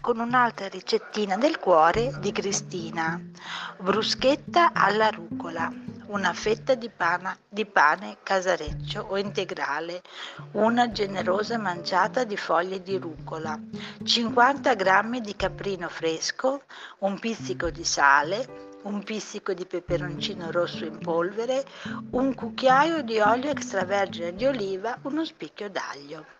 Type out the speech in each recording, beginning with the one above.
Con un'altra ricettina del cuore di Cristina. Bruschetta alla rucola, una fetta di, pana, di pane casareccio o integrale, una generosa manciata di foglie di rucola, 50 g di caprino fresco, un pizzico di sale, un pizzico di peperoncino rosso in polvere, un cucchiaio di olio extravergine di oliva, uno spicchio d'aglio.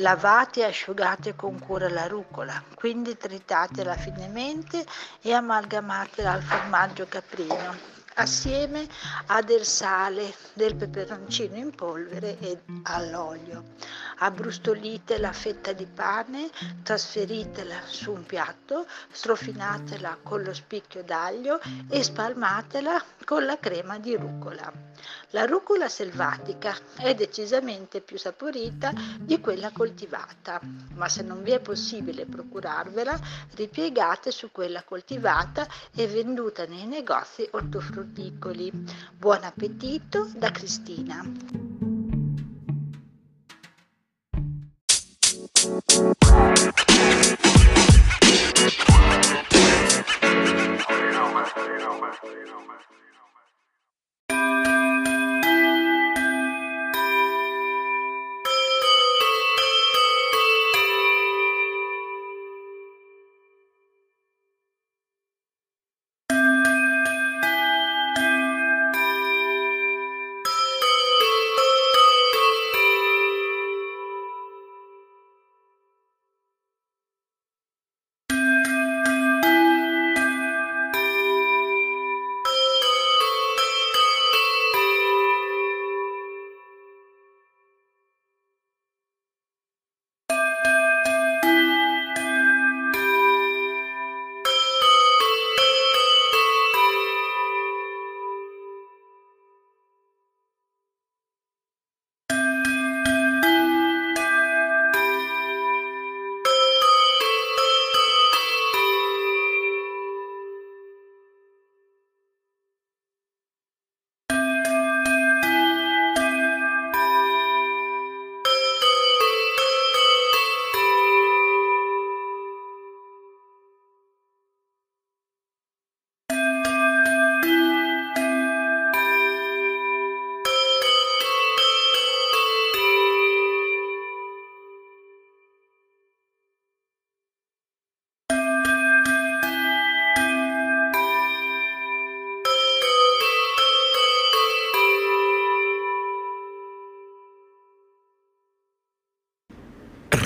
Lavate e asciugate con cura la rucola, quindi tritatela finemente e amalgamatela al formaggio caprino assieme a del sale, del peperoncino in polvere e all'olio. Abbrustolite la fetta di pane, trasferitela su un piatto, strofinatela con lo spicchio d'aglio e spalmatela con la crema di rucola. La rucola selvatica è decisamente più saporita di quella coltivata, ma se non vi è possibile procurarvela, ripiegate su quella coltivata e venduta nei negozi ortofrutticoli. Buon appetito da Cristina.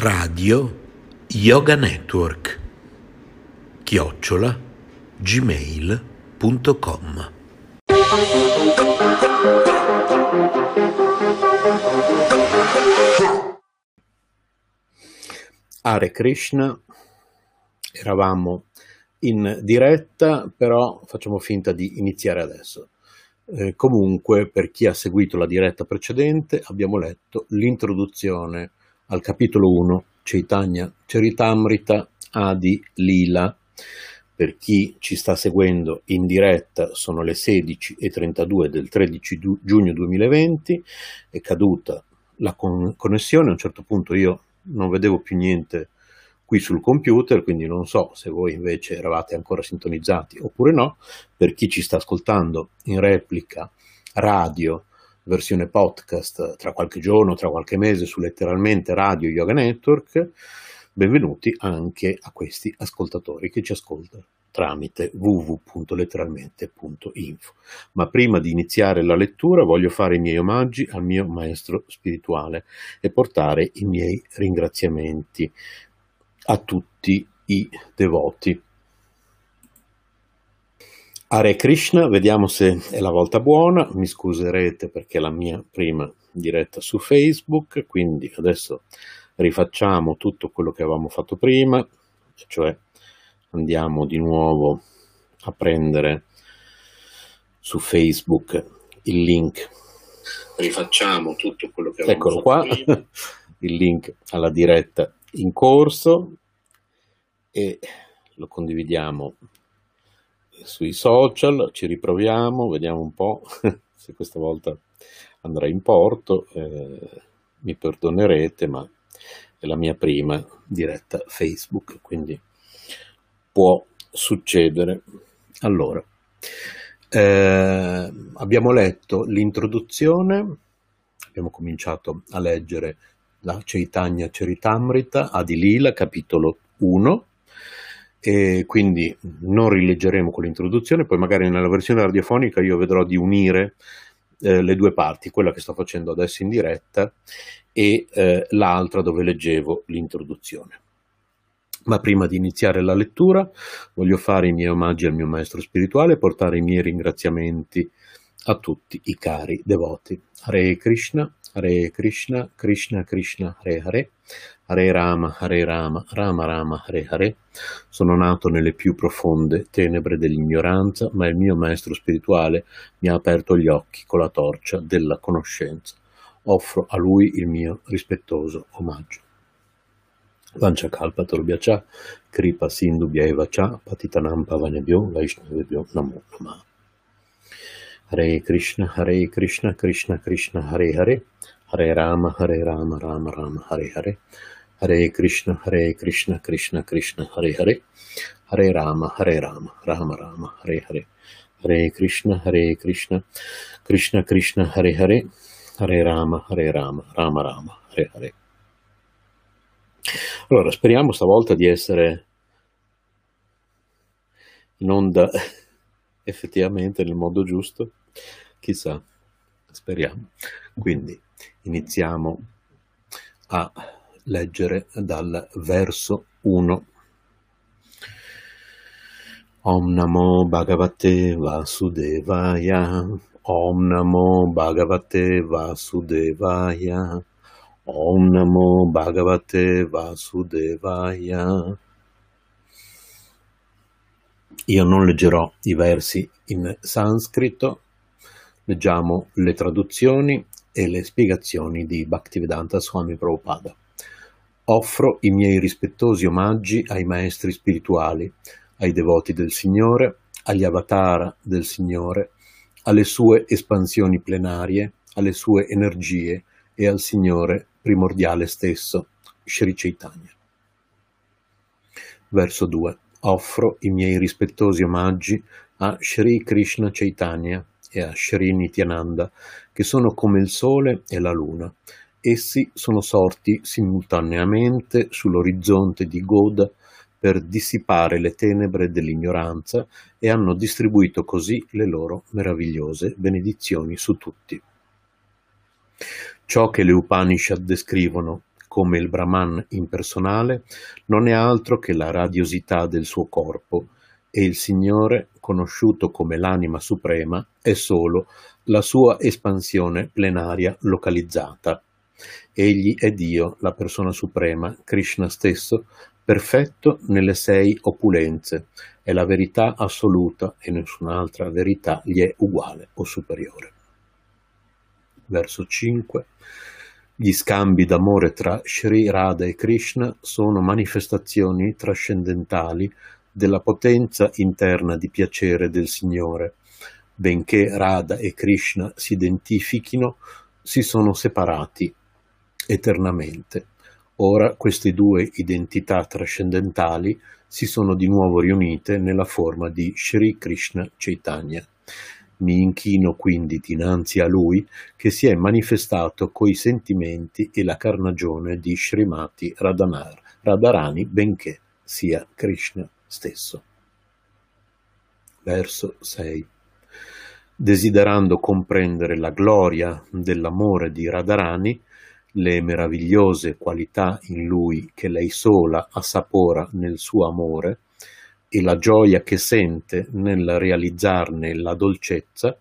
Radio Yoga Network. Chiocciola gmail.com Hare Krishna, eravamo in diretta, però facciamo finta di iniziare adesso. Eh, comunque, per chi ha seguito la diretta precedente, abbiamo letto l'introduzione al capitolo 1, Chaitanya Charitamrita Adi Lila. Per chi ci sta seguendo in diretta sono le 16.32 del 13 giugno 2020, è caduta la con- connessione, a un certo punto io non vedevo più niente qui sul computer, quindi non so se voi invece eravate ancora sintonizzati oppure no. Per chi ci sta ascoltando in replica radio versione podcast tra qualche giorno, tra qualche mese su letteralmente Radio Yoga Network, benvenuti anche a questi ascoltatori che ci ascoltano tramite www.letteralmente.info. Ma prima di iniziare la lettura voglio fare i miei omaggi al mio maestro spirituale e portare i miei ringraziamenti a tutti i devoti. Hare Krishna, vediamo se è la volta buona, mi scuserete perché è la mia prima diretta su Facebook, quindi adesso rifacciamo tutto quello che avevamo fatto prima, cioè andiamo di nuovo a prendere su Facebook il link. Rifacciamo tutto quello che avevamo Eccolo qua, prima. il link alla diretta in corso e lo condividiamo sui social, ci riproviamo, vediamo un po' se questa volta andrà in porto, eh, mi perdonerete, ma è la mia prima diretta Facebook, quindi può succedere. Allora, eh, abbiamo letto l'introduzione, abbiamo cominciato a leggere la Chaitanya Charitamrita, Adilila, capitolo 1, e quindi non rileggeremo con l'introduzione, poi magari nella versione radiofonica io vedrò di unire eh, le due parti, quella che sto facendo adesso in diretta e eh, l'altra dove leggevo l'introduzione. Ma prima di iniziare la lettura voglio fare i miei omaggi al mio maestro spirituale e portare i miei ringraziamenti a tutti i cari devoti. Hare Krishna, Hare Krishna, Krishna Krishna, Hare Hare, Hare Rama, Hare Rama, Rama Rama, Hare Hare. Sono nato nelle più profonde tenebre dell'ignoranza, ma il mio maestro spirituale mi ha aperto gli occhi con la torcia della conoscenza. Offro a lui il mio rispettoso omaggio. Vanchakalpa Turbhyacha, Kripa Sindhu Bhyaevacha, Patitanam Pavanebhyo, Vaishnavebhyo Namo Namah. Hare Krishna, Hare Krishna, Krishna Krishna, Hare Hare, Hare Rama, Hare Rama, Rama Rama, Hare Hare, Hare Krishna, Hare Krishna, Krishna Krishna, Hare Hare, Hare Rama, Hare Rama, Rama Rama, Hare Hare, Hare Krishna, Hare Krishna, Krishna Krishna, Hare Hare, Hare Rama, Hare Rama, Rama Rama, Hare Hare. Allora, speriamo stavolta di essere in onda effettivamente nel modo giusto. Chissà, speriamo. Quindi iniziamo a leggere dal verso 1. Om Namo Bhagavate Vasudevaya. Om Namo Bhagavate Vasudevaya. Om Namo Bhagavate Vasudevaya. Io non leggerò i versi in sanscrito Leggiamo le traduzioni e le spiegazioni di Bhaktivedanta Swami Prabhupada. Offro i miei rispettosi omaggi ai maestri spirituali, ai devoti del Signore, agli avatar del Signore, alle sue espansioni plenarie, alle sue energie e al Signore primordiale stesso, Sri Chaitanya. Verso 2. Offro i miei rispettosi omaggi a Sri Krishna Chaitanya, e a Shri Nityananda, che sono come il Sole e la Luna. Essi sono sorti simultaneamente sull'orizzonte di Goda per dissipare le tenebre dell'ignoranza e hanno distribuito così le loro meravigliose benedizioni su tutti. Ciò che le Upanishad descrivono come il Brahman impersonale non è altro che la radiosità del suo corpo, e il Signore, conosciuto come l'anima suprema, è solo la sua espansione plenaria localizzata. Egli è Dio, la persona suprema, Krishna stesso, perfetto nelle sei opulenze, è la verità assoluta e nessun'altra verità gli è uguale o superiore. Verso 5. Gli scambi d'amore tra Sri Radha e Krishna sono manifestazioni trascendentali della potenza interna di piacere del Signore. Benché Radha e Krishna si identifichino, si sono separati eternamente. Ora queste due identità trascendentali si sono di nuovo riunite nella forma di Sri Krishna Chaitanya. Mi inchino quindi dinanzi a lui che si è manifestato coi sentimenti e la carnagione di Srimati Radhanar, Radharani, benché sia Krishna stesso. Verso 6. Desiderando comprendere la gloria dell'amore di Radharani, le meravigliose qualità in lui che lei sola assapora nel suo amore, e la gioia che sente nel realizzarne la dolcezza,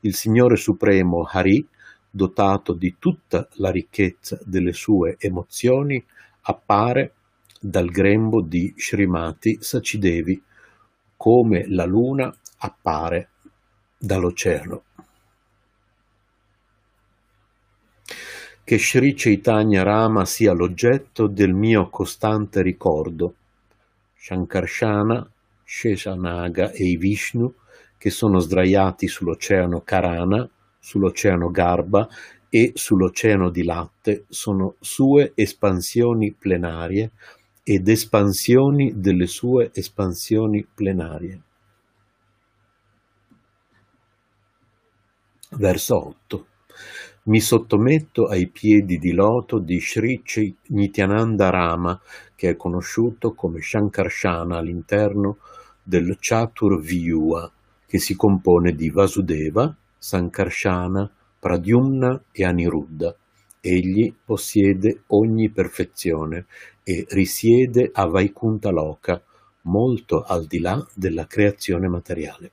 il Signore Supremo Hari, dotato di tutta la ricchezza delle sue emozioni, appare dal grembo di Srimati Sacidevi come la luna appare dall'oceano. Che Sri Chaitanya Rama sia l'oggetto del mio costante ricordo, Shankarshana, Sheshanaga e i Vishnu che sono sdraiati sull'oceano Karana, sull'oceano Garba e sull'oceano di latte sono sue espansioni plenarie ed espansioni delle sue espansioni plenarie. Verso 8. Mi sottometto ai piedi di loto di Sri Nityananda Rama, che è conosciuto come Shankarshana all'interno del Chatur Vyuha, che si compone di Vasudeva, Sankarshana, Pradyumna e Aniruddha. Egli possiede ogni perfezione e risiede a Vaikuntha Loka, molto al di là della creazione materiale.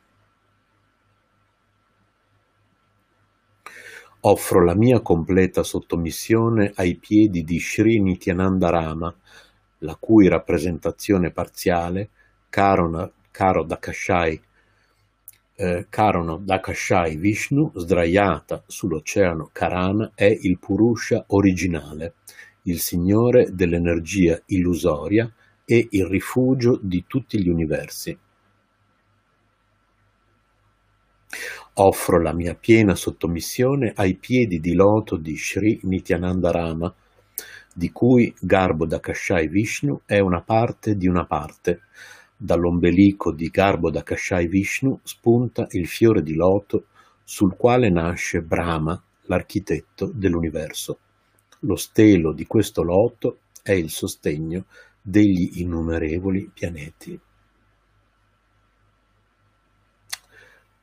Offro la mia completa sottomissione ai piedi di Sri Nityananda Rama, la cui rappresentazione parziale, Karona, Karo Dakashai, eh, Dakashai Vishnu, sdraiata sull'oceano Karana, è il Purusha originale, il Signore dell'energia illusoria e il rifugio di tutti gli universi. Offro la mia piena sottomissione ai piedi di loto di Sri Nityananda Rama, di cui Garbo Dakashai Vishnu è una parte di una parte. Dall'ombelico di Garbo Dakashai Vishnu spunta il fiore di loto sul quale nasce Brahma, l'architetto dell'universo. Lo stelo di questo loto è il sostegno degli innumerevoli pianeti.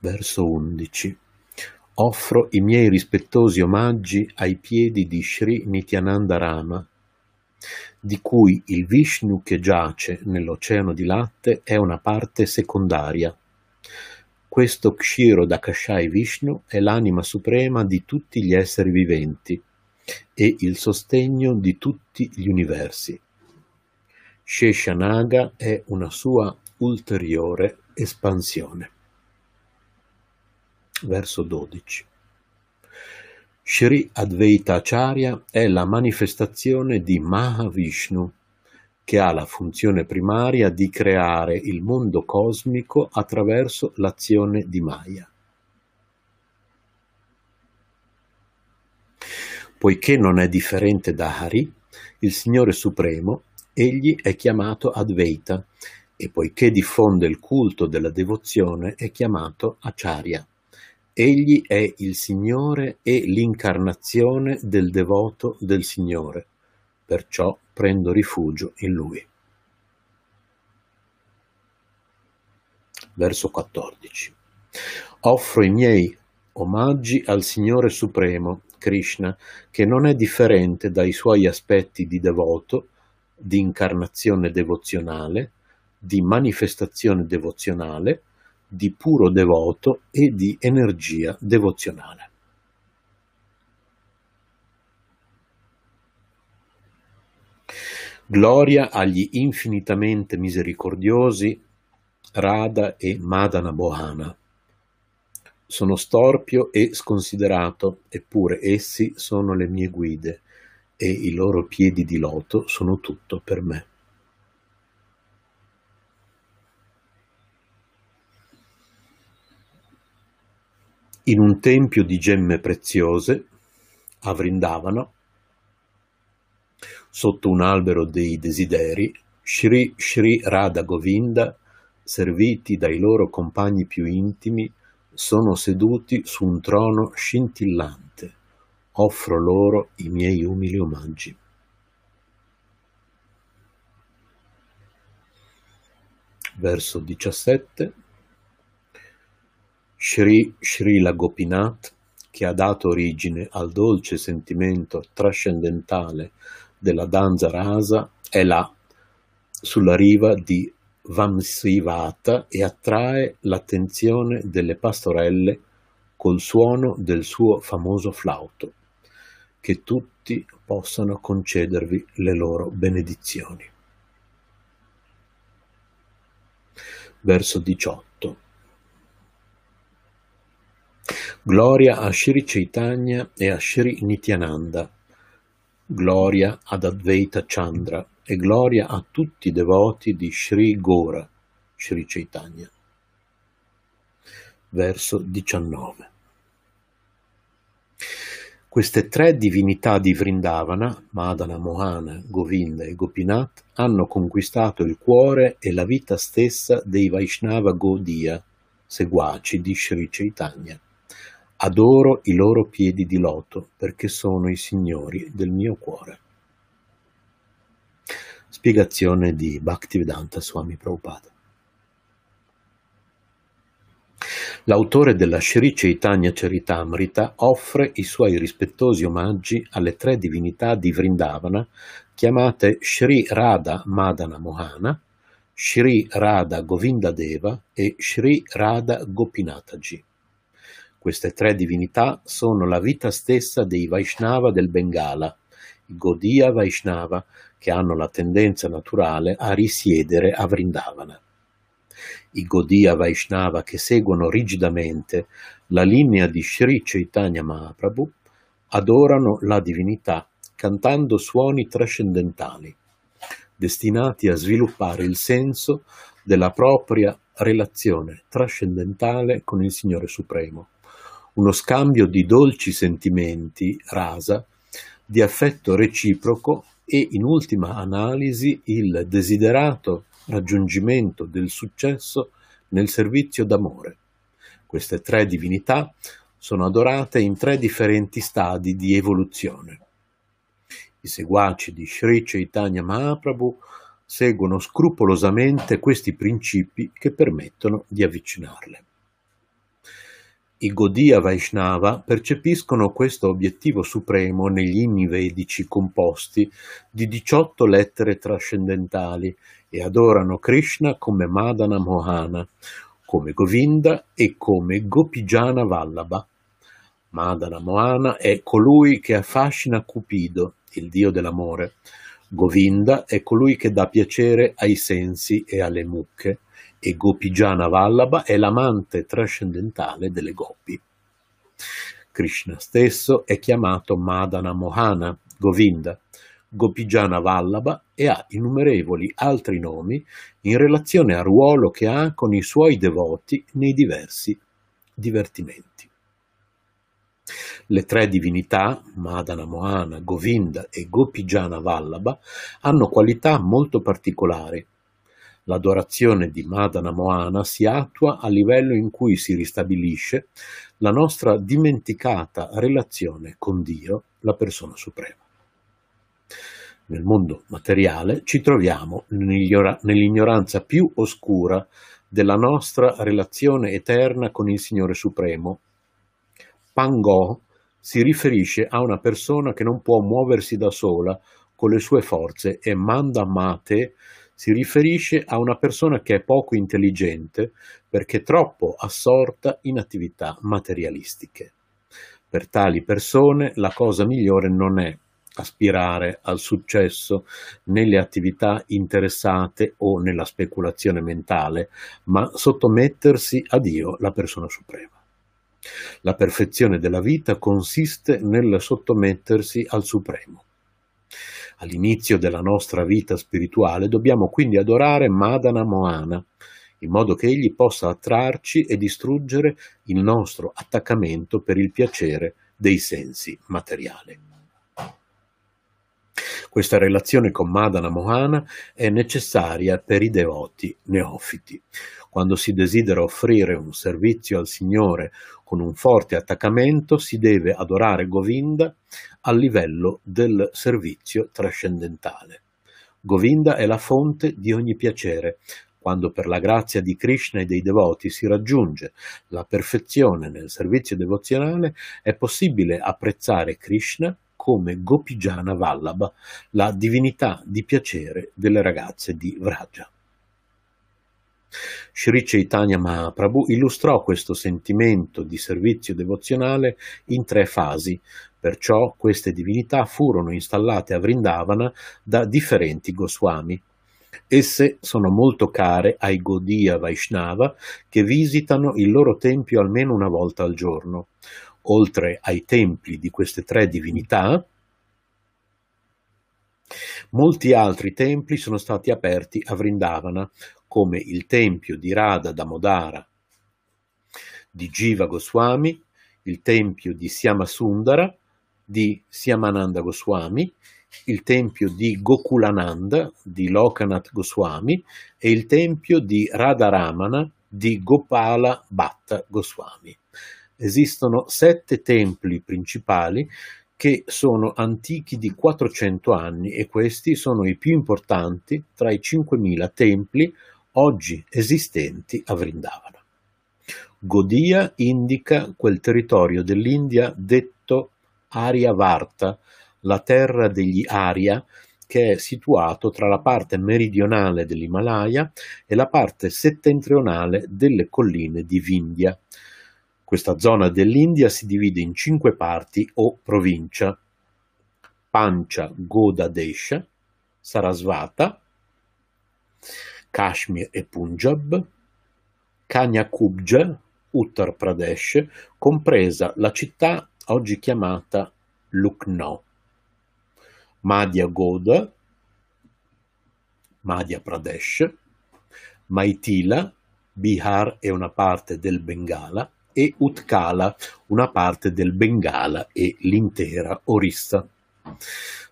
Verso 11. Offro i miei rispettosi omaggi ai piedi di Sri Nityananda Rama, di cui il Vishnu che giace nell'oceano di latte è una parte secondaria. Questo Kshiro Dakashai Vishnu è l'anima suprema di tutti gli esseri viventi e il sostegno di tutti gli universi. Sheshanaga è una sua ulteriore espansione verso 12. Sri Advaita Acharya è la manifestazione di Mahavishnu, che ha la funzione primaria di creare il mondo cosmico attraverso l'azione di Maya. Poiché non è differente da Hari, il Signore Supremo, egli è chiamato Advaita e poiché diffonde il culto della devozione è chiamato Acharya. Egli è il Signore e l'incarnazione del devoto del Signore, perciò prendo rifugio in Lui. Verso 14. Offro i miei omaggi al Signore Supremo, Krishna, che non è differente dai suoi aspetti di devoto, di incarnazione devozionale, di manifestazione devozionale, di puro devoto e di energia devozionale. Gloria agli infinitamente misericordiosi Radha e Madana Bohana. Sono storpio e sconsiderato, eppure essi sono le mie guide e i loro piedi di loto sono tutto per me. In un tempio di gemme preziose, a Vrindavana, sotto un albero dei desideri, Sri Sri Radha Govinda, serviti dai loro compagni più intimi, sono seduti su un trono scintillante. Offro loro i miei umili omaggi. Verso 17 Sri Srila Gopinath, che ha dato origine al dolce sentimento trascendentale della danza rasa, è là, sulla riva di Vamsivata e attrae l'attenzione delle pastorelle col suono del suo famoso flauto, che tutti possano concedervi le loro benedizioni. Verso 18 Gloria a Shri Chaitanya e a Shri Nityananda, gloria ad Advaita Chandra e gloria a tutti i devoti di Sri Gora, Sri Chaitanya. Verso 19. Queste tre divinità di Vrindavana, Madana, Mohana, Govinda e Gopinath, hanno conquistato il cuore e la vita stessa dei Vaishnava Gaudiya, seguaci di Sri Chaitanya. Adoro i loro piedi di loto perché sono i signori del mio cuore. Spiegazione di Bhaktivedanta Swami Prabhupada. L'autore della Sri Chaitanya Charitamrita offre i suoi rispettosi omaggi alle tre divinità di Vrindavana chiamate Sri Radha Madana Mohana, Sri Radha Govinda Deva e Sri Radha Gopinataji. Queste tre divinità sono la vita stessa dei Vaishnava del Bengala, i Gaudiya Vaishnava, che hanno la tendenza naturale a risiedere a Vrindavana. I Gaudiya Vaishnava che seguono rigidamente la linea di Sri Chaitanya Mahaprabhu adorano la divinità cantando suoni trascendentali, destinati a sviluppare il senso della propria relazione trascendentale con il Signore Supremo uno scambio di dolci sentimenti, rasa, di affetto reciproco e, in ultima analisi, il desiderato raggiungimento del successo nel servizio d'amore. Queste tre divinità sono adorate in tre differenti stadi di evoluzione. I seguaci di Sri Chaitanya Mahaprabhu seguono scrupolosamente questi principi che permettono di avvicinarle. I Gaudiya Vaishnava percepiscono questo obiettivo supremo negli inni vedici composti di diciotto lettere trascendentali e adorano Krishna come Madana Mohana, come Govinda e come Gopijana Vallabha. Madana Mohana è colui che affascina Cupido, il dio dell'amore. Govinda è colui che dà piacere ai sensi e alle mucche e Gopijana Vallabha è l'amante trascendentale delle gopi. Krishna stesso è chiamato Madana Mohana, Govinda, Gopijana Vallabha e ha innumerevoli altri nomi in relazione al ruolo che ha con i suoi devoti nei diversi divertimenti. Le tre divinità, Madana Mohana, Govinda e Gopijana Vallabha, hanno qualità molto particolari L'adorazione di Madana Moana si attua a livello in cui si ristabilisce la nostra dimenticata relazione con Dio, la persona suprema. Nel mondo materiale ci troviamo nell'ignoranza più oscura della nostra relazione eterna con il Signore Supremo. Pango si riferisce a una persona che non può muoversi da sola con le sue forze e manda mate si riferisce a una persona che è poco intelligente perché troppo assorta in attività materialistiche. Per tali persone la cosa migliore non è aspirare al successo nelle attività interessate o nella speculazione mentale, ma sottomettersi a Dio, la persona suprema. La perfezione della vita consiste nel sottomettersi al Supremo. All'inizio della nostra vita spirituale dobbiamo quindi adorare Madana Moana, in modo che egli possa attrarci e distruggere il nostro attaccamento per il piacere dei sensi materiali. Questa relazione con Madana Mohana è necessaria per i devoti neofiti. Quando si desidera offrire un servizio al Signore con un forte attaccamento, si deve adorare Govinda a livello del servizio trascendentale. Govinda è la fonte di ogni piacere. Quando per la grazia di Krishna e dei devoti si raggiunge la perfezione nel servizio devozionale, è possibile apprezzare Krishna come Gopijana Vallabha, la divinità di piacere delle ragazze di Vraja. Sri Chaitanya Mahaprabhu illustrò questo sentimento di servizio devozionale in tre fasi, perciò queste divinità furono installate a Vrindavana da differenti Goswami. Esse sono molto care ai Gaudiya Vaishnava che visitano il loro tempio almeno una volta al giorno. Oltre ai templi di queste tre divinità, molti altri templi sono stati aperti a Vrindavana, come il tempio di Radha Damodara di Jiva Goswami, il tempio di Syamasundara di Siamananda Goswami il tempio di Gokulananda di Lokanath Goswami e il tempio di Radharamana di Gopala Bhatta Goswami. Esistono sette templi principali che sono antichi di 400 anni e questi sono i più importanti tra i 5.000 templi oggi esistenti a Vrindavana. Godia indica quel territorio dell'India detto Aryavarta, la terra degli Arya, che è situato tra la parte meridionale dell'Himalaya e la parte settentrionale delle colline di Vindhya. Questa zona dell'India si divide in cinque parti o provincia. Pancha Goda Desha, Sarasvata, Kashmir e Punjab, Kanyakubja, Uttar Pradesh, compresa la città oggi chiamata Lucknow. Madhya Goda, Madhya Pradesh, Maitila, Bihar e una parte del Bengala e Utkala, una parte del Bengala e l'intera Orissa.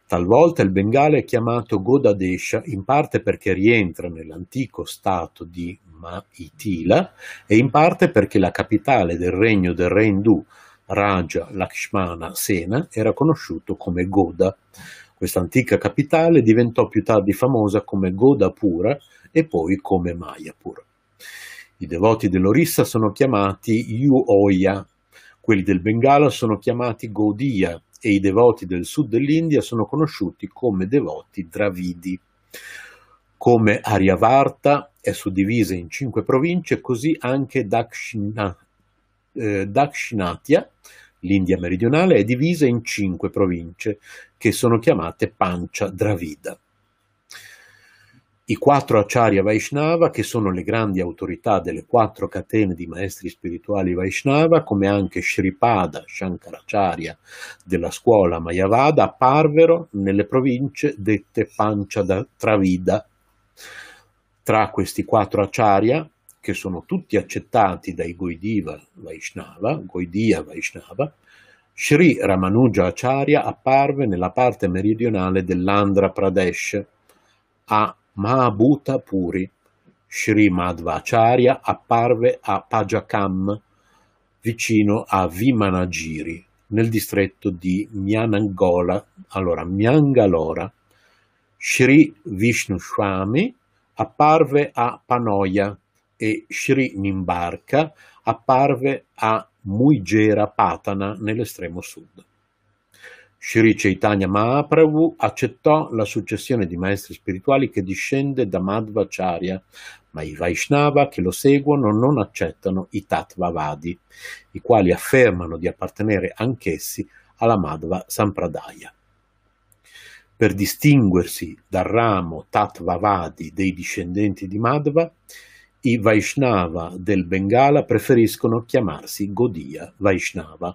Talvolta il Bengala è chiamato Godadesha in parte perché rientra nell'antico stato di Maitila e in parte perché la capitale del regno del re indù Raja Lakshmana Sena era conosciuto come Goda. Questa antica capitale diventò più tardi famosa come Godapura e poi come Mayapur. I devoti dell'Orissa sono chiamati Yuoya, quelli del Bengala sono chiamati Gaudiya e i devoti del sud dell'India sono conosciuti come devoti Dravidi. Come Aryavarta è suddivisa in cinque province, così anche Dakshina, eh, Dakshinatya, l'India meridionale, è divisa in cinque province che sono chiamate Pancha Dravida. I quattro Acharya Vaishnava, che sono le grandi autorità delle quattro catene di maestri spirituali Vaishnava, come anche Shripada Shankaracharya della scuola Mayavada, apparvero nelle province dette Pancha Dravida. Tra questi quattro Acharya, che sono tutti accettati dai Goidiva Vaishnava, Goidia Vaishnava, Sri Ramanuja Acharya apparve nella parte meridionale dell'Andhra Pradesh, a Mahabhuta Puri. Sri Madhvacharya apparve a Pajakam, vicino a Vimanagiri, nel distretto di Myanangola, allora Myangalora. Sri Vishnu Swami apparve a Panoia, e Sri Nimbarka apparve a Muigera Patana nell'estremo sud. Sri Chaitanya Mahaprabhu accettò la successione di maestri spirituali che discende da Madhvacharya, ma i Vaishnava che lo seguono non accettano i Tattvavadi, i quali affermano di appartenere anch'essi alla Madhva Sampradaya. Per distinguersi dal ramo Tattvavadi dei discendenti di Madhva, i Vaishnava del Bengala preferiscono chiamarsi Gaudiya Vaishnava.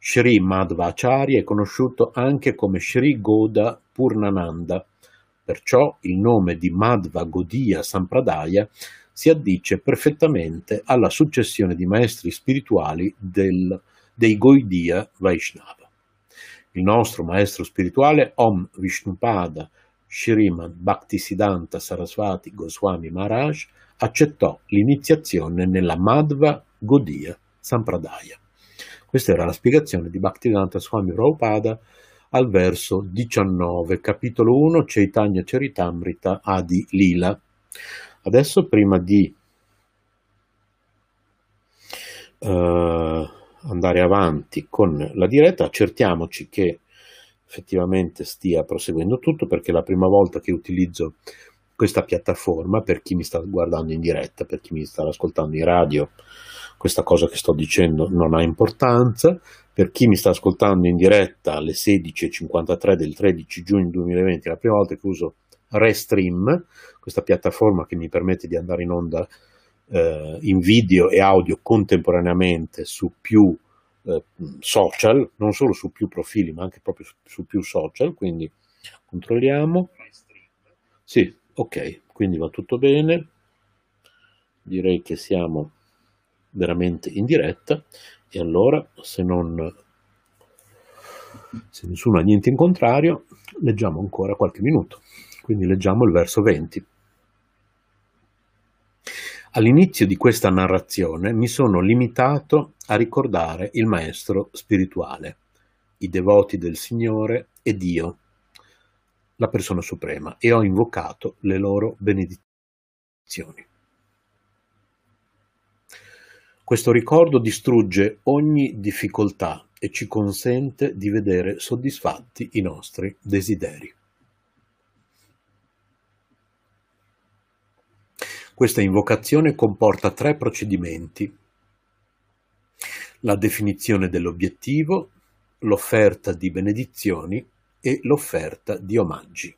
Sri Madhvacharya è conosciuto anche come Sri Goda Purnananda, perciò il nome di Madhva Gaudiya Sampradaya si addice perfettamente alla successione di maestri spirituali del, dei Gaudiya Vaishnava. Il nostro maestro spirituale Om Vishnupada Srimad Bhaktisiddhanta Saraswati Goswami Maharaj accettò l'iniziazione nella Madhva Gaudiya Sampradaya. Questa era la spiegazione di Bhaktivedanta Swami Prabhupada al verso 19, capitolo 1, Chaitanya Charitamrita Adi Lila. Adesso, prima di uh, andare avanti con la diretta, accertiamoci che effettivamente stia proseguendo tutto, perché è la prima volta che utilizzo questa piattaforma, per chi mi sta guardando in diretta, per chi mi sta ascoltando in radio, questa cosa che sto dicendo non ha importanza, per chi mi sta ascoltando in diretta alle 16.53 del 13 giugno 2020, è la prima volta che uso Restream, questa piattaforma che mi permette di andare in onda eh, in video e audio contemporaneamente su più eh, social, non solo su più profili, ma anche proprio su, su più social, quindi controlliamo. Sì, ok, quindi va tutto bene. Direi che siamo veramente in diretta. E allora se non se nessuno ha niente in contrario leggiamo ancora qualche minuto. Quindi leggiamo il verso 20 all'inizio di questa narrazione mi sono limitato a ricordare il maestro spirituale i devoti del Signore e Dio la persona suprema e ho invocato le loro benedizioni questo ricordo distrugge ogni difficoltà e ci consente di vedere soddisfatti i nostri desideri. Questa invocazione comporta tre procedimenti. La definizione dell'obiettivo, l'offerta di benedizioni e l'offerta di omaggi.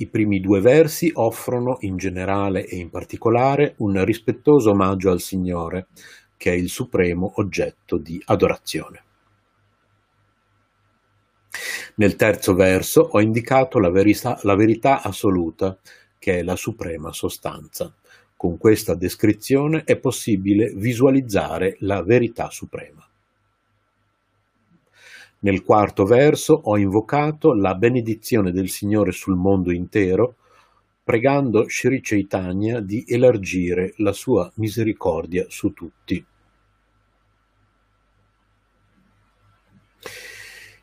I primi due versi offrono, in generale e in particolare, un rispettoso omaggio al Signore, che è il supremo oggetto di adorazione. Nel terzo verso ho indicato la verità, la verità assoluta, che è la suprema sostanza. Con questa descrizione è possibile visualizzare la verità suprema. Nel quarto verso ho invocato la benedizione del Signore sul mondo intero, pregando Sri Chaitanya di elargire la sua misericordia su tutti.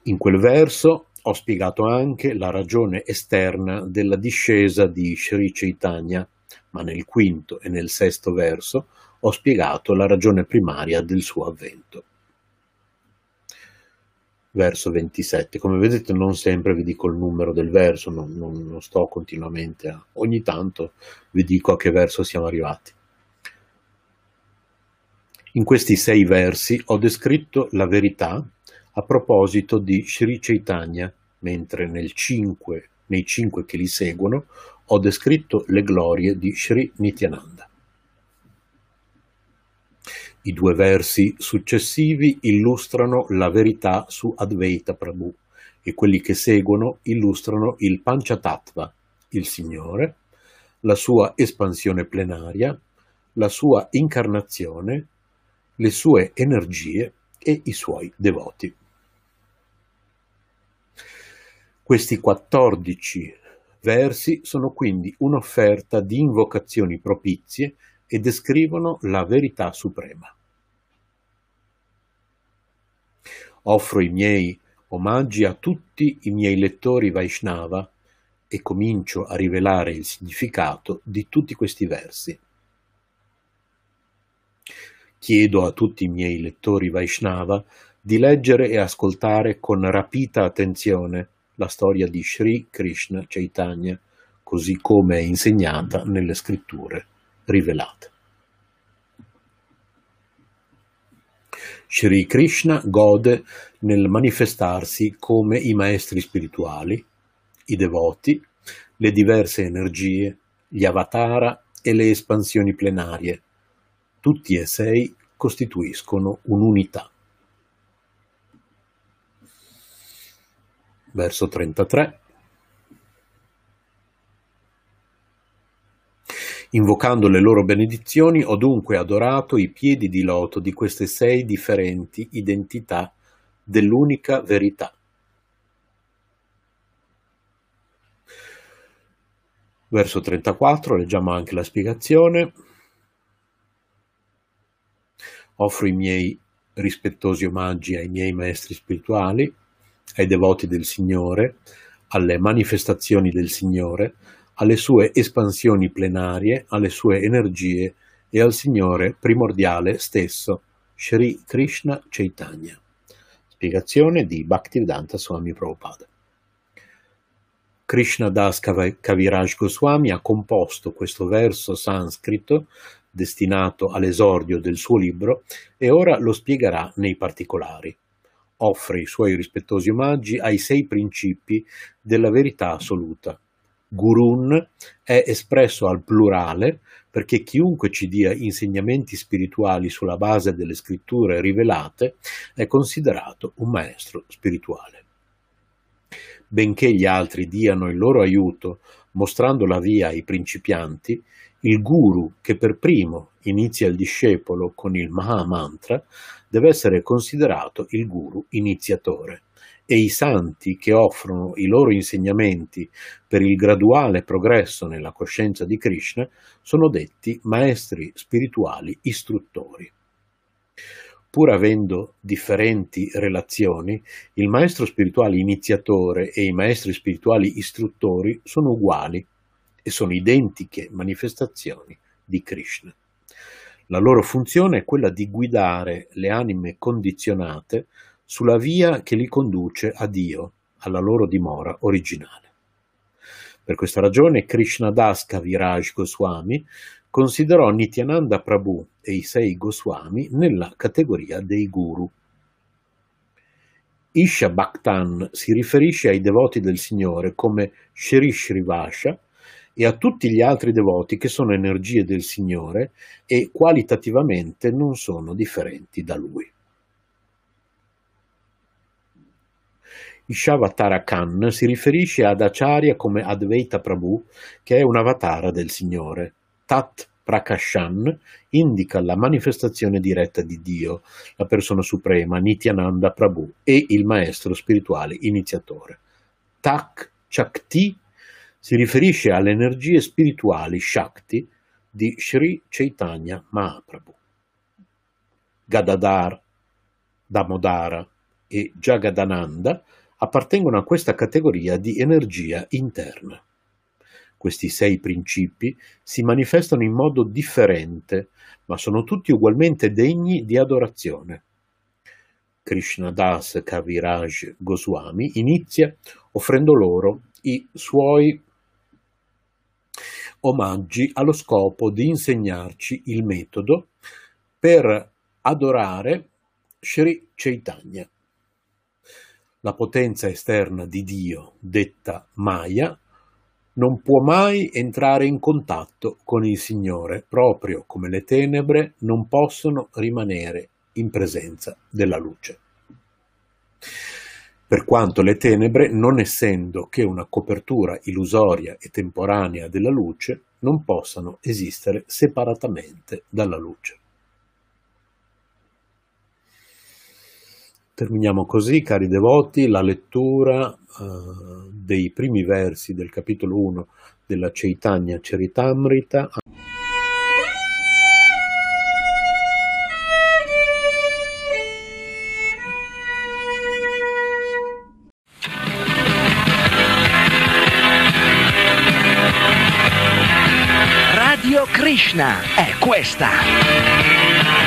In quel verso ho spiegato anche la ragione esterna della discesa di Sri Chaitanya, ma nel quinto e nel sesto verso ho spiegato la ragione primaria del suo avvento verso 27. Come vedete non sempre vi dico il numero del verso, non, non, non sto continuamente a... Ogni tanto vi dico a che verso siamo arrivati. In questi sei versi ho descritto la verità a proposito di Sri Chaitanya, mentre cinque, nei cinque che li seguono ho descritto le glorie di Sri Nityananda. I due versi successivi illustrano la verità su Advaita Prabhu e quelli che seguono illustrano il Panchatattva, il Signore, la sua espansione plenaria, la sua incarnazione, le sue energie e i suoi devoti. Questi 14 versi sono quindi un'offerta di invocazioni propizie e descrivono la verità suprema. Offro i miei omaggi a tutti i miei lettori Vaishnava e comincio a rivelare il significato di tutti questi versi. Chiedo a tutti i miei lettori Vaishnava di leggere e ascoltare con rapita attenzione la storia di Sri Krishna Chaitanya, così come è insegnata nelle scritture rivelate. Sri Krishna gode nel manifestarsi come i maestri spirituali, i devoti, le diverse energie, gli avatara e le espansioni plenarie. Tutti e sei costituiscono un'unità. Verso 33 Invocando le loro benedizioni ho dunque adorato i piedi di loto di queste sei differenti identità dell'unica verità. Verso 34, leggiamo anche la spiegazione. Offro i miei rispettosi omaggi ai miei maestri spirituali, ai devoti del Signore, alle manifestazioni del Signore, alle sue espansioni plenarie, alle sue energie e al Signore primordiale stesso, Sri Krishna Chaitanya. Spiegazione di Bhaktivedanta Swami Prabhupada. Krishna Das Kaviraj Goswami ha composto questo verso sanscrito destinato all'esordio del suo libro e ora lo spiegherà nei particolari. Offre i suoi rispettosi omaggi ai sei principi della verità assoluta. Gurun è espresso al plurale perché chiunque ci dia insegnamenti spirituali sulla base delle scritture rivelate è considerato un maestro spirituale. Benché gli altri diano il loro aiuto mostrando la via ai principianti, il guru che per primo inizia il discepolo con il Maha Mantra deve essere considerato il guru iniziatore e i santi che offrono i loro insegnamenti per il graduale progresso nella coscienza di Krishna sono detti maestri spirituali istruttori. Pur avendo differenti relazioni, il maestro spirituale iniziatore e i maestri spirituali istruttori sono uguali e sono identiche manifestazioni di Krishna. La loro funzione è quella di guidare le anime condizionate sulla via che li conduce a Dio, alla loro dimora originale. Per questa ragione Krishna Das Kaviraj Goswami considerò Nityananda Prabhu e i sei Goswami nella categoria dei guru. Isha Bhaktan si riferisce ai devoti del Signore come Shri Shrivasha e a tutti gli altri devoti che sono energie del Signore e qualitativamente non sono differenti da Lui. Ishavatara Khan si riferisce ad Acharya come Advaita Prabhu, che è un avatara del Signore. Tat Prakashan indica la manifestazione diretta di Dio, la persona suprema, Nityananda Prabhu, e il maestro spirituale iniziatore. Tak Chakti si riferisce alle energie spirituali Shakti di Sri Chaitanya Mahaprabhu. Gadadhar, Damodara e Jagadananda appartengono a questa categoria di energia interna. Questi sei principi si manifestano in modo differente, ma sono tutti ugualmente degni di adorazione. Krishnadas Kaviraj Goswami inizia offrendo loro i suoi omaggi allo scopo di insegnarci il metodo per adorare Sri Chaitanya la potenza esterna di Dio, detta Maya, non può mai entrare in contatto con il Signore, proprio come le tenebre non possono rimanere in presenza della luce. Per quanto le tenebre, non essendo che una copertura illusoria e temporanea della luce, non possano esistere separatamente dalla luce. Terminiamo così, cari devoti, la lettura uh, dei primi versi del capitolo 1 della Chaitanya Charitamrita. Radio Krishna è questa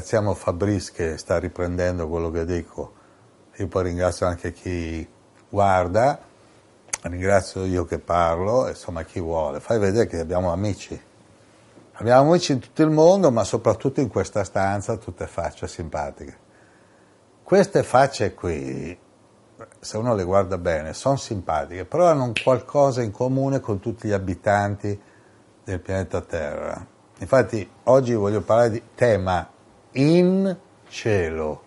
Ringraziamo Fabrice che sta riprendendo quello che dico, io poi ringrazio anche chi guarda, ringrazio io che parlo, insomma chi vuole, fai vedere che abbiamo amici. Abbiamo amici in tutto il mondo, ma soprattutto in questa stanza, tutte facce simpatiche. Queste facce qui, se uno le guarda bene, sono simpatiche, però hanno qualcosa in comune con tutti gli abitanti del pianeta Terra. Infatti oggi voglio parlare di tema in cielo.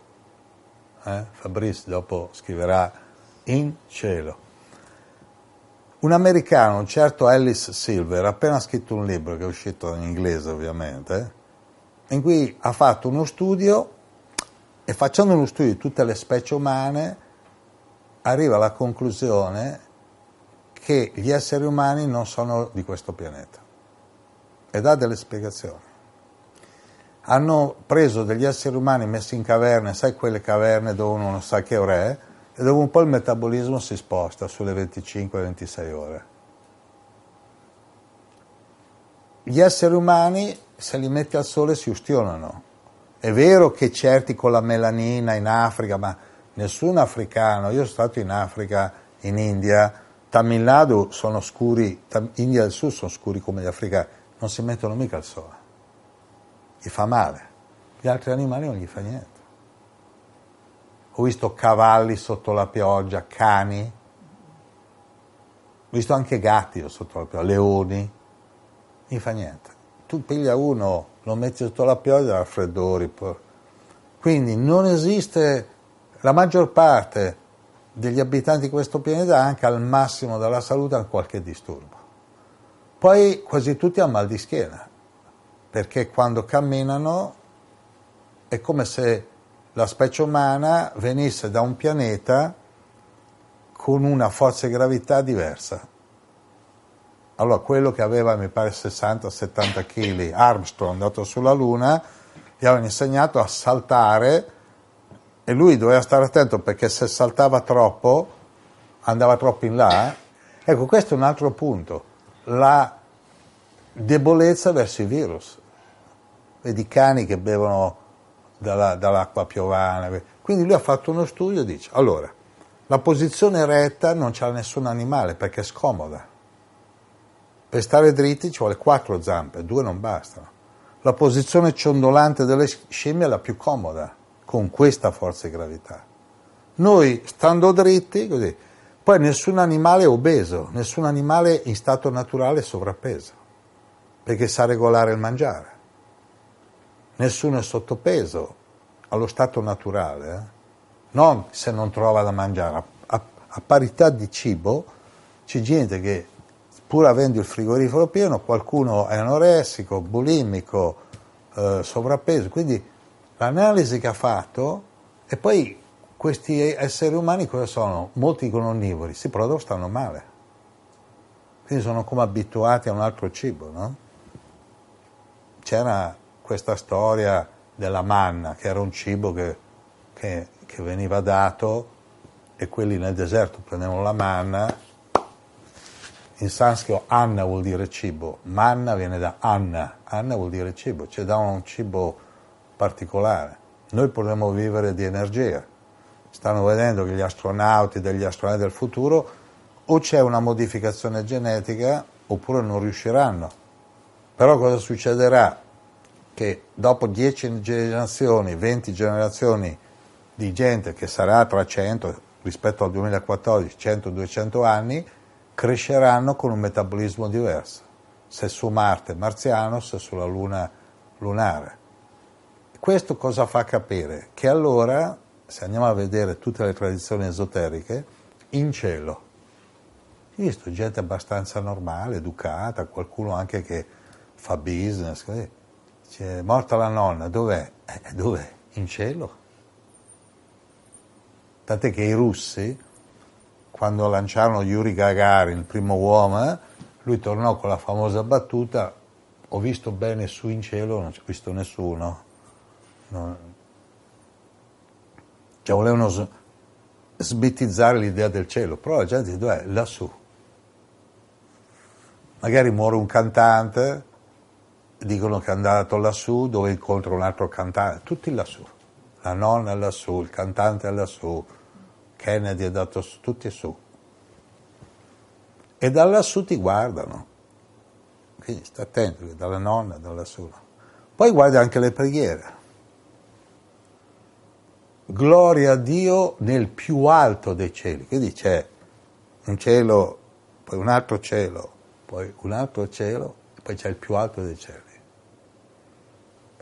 eh? Fabrice dopo scriverà in cielo. Un americano, un certo Ellis Silver, ha appena scritto un libro che è uscito in inglese ovviamente, in cui ha fatto uno studio e facendo uno studio di tutte le specie umane arriva alla conclusione che gli esseri umani non sono di questo pianeta e dà delle spiegazioni. Hanno preso degli esseri umani messi in caverne, sai quelle caverne dove uno non sa che ora è, e dove un po' il metabolismo si sposta sulle 25-26 ore. Gli esseri umani, se li metti al sole, si ustionano. È vero che certi con la melanina in Africa, ma nessun africano, io sono stato in Africa, in India, Tamil Nadu sono scuri, India del Sud sono scuri come gli africani, non si mettono mica al sole, gli fa male, gli altri animali non gli fa niente. Ho visto cavalli sotto la pioggia, cani, ho visto anche gatti sotto la pioggia, leoni, gli fa niente. Tu piglia uno, lo metti sotto la pioggia, raffreddori. Quindi non esiste, la maggior parte degli abitanti di questo pianeta anche al massimo della salute hanno qualche disturbo. Poi quasi tutti hanno mal di schiena, perché quando camminano è come se la specie umana venisse da un pianeta con una forza di gravità diversa. Allora, quello che aveva, mi pare, 60-70 kg, Armstrong, andato sulla Luna, gli avevano insegnato a saltare e lui doveva stare attento perché se saltava troppo andava troppo in là. Ecco, questo è un altro punto, la debolezza verso i virus. Vedi cani che bevono dalla, dall'acqua piovana. Quindi lui ha fatto uno studio e dice, allora, la posizione retta non c'ha nessun animale perché è scomoda. Per stare dritti ci vuole quattro zampe, due non bastano. La posizione ciondolante delle scimmie è la più comoda con questa forza di gravità. Noi stando dritti, così, poi nessun animale è obeso, nessun animale in stato naturale è sovrappeso, perché sa regolare il mangiare. Nessuno è sottopeso allo stato naturale, eh? non se non trova da mangiare. A, a parità di cibo c'è gente che pur avendo il frigorifero pieno, qualcuno è anoressico, bulimico, eh, sovrappeso, quindi l'analisi che ha fatto e poi questi esseri umani cosa sono? Molti dicono onnivori, sì, però stanno male. Quindi sono come abituati a un altro cibo, no? C'era questa storia della manna, che era un cibo che, che, che veniva dato e quelli nel deserto prendevano la manna. In sanscrito Anna vuol dire cibo, manna viene da Anna, Anna vuol dire cibo, ci davano un cibo particolare. Noi potremmo vivere di energia. Stanno vedendo che gli astronauti degli astronauti del futuro o c'è una modificazione genetica oppure non riusciranno. Però cosa succederà? Che dopo 10 generazioni, 20 generazioni di gente che sarà tra 100 rispetto al 2014, 100-200 anni, cresceranno con un metabolismo diverso, se su Marte marziano, se sulla Luna lunare. Questo cosa fa capire? Che allora, se andiamo a vedere tutte le tradizioni esoteriche, in cielo, visto gente abbastanza normale, educata, qualcuno anche che fa business, così. Dice, morta la nonna, dov'è? Eh, dov'è? In cielo. Tant'è che i russi, quando lanciarono Yuri Gagarin, il primo uomo, eh, lui tornò con la famosa battuta, ho visto bene su in cielo, non c'è visto nessuno. No. Cioè volevano sbittizzare l'idea del cielo, però la gente dov'è? Lassù. Magari muore un cantante, dicono che è andato lassù dove incontra un altro cantante, tutti lassù. La nonna è lassù, il cantante è lassù, Kennedy è andato su, tutti su. E da lassù ti guardano. Quindi sta attento, dalla nonna, da lassù. Poi guarda anche le preghiere gloria a Dio nel più alto dei cieli. Quindi c'è un cielo, poi un altro cielo, poi un altro cielo, poi c'è il più alto dei cieli.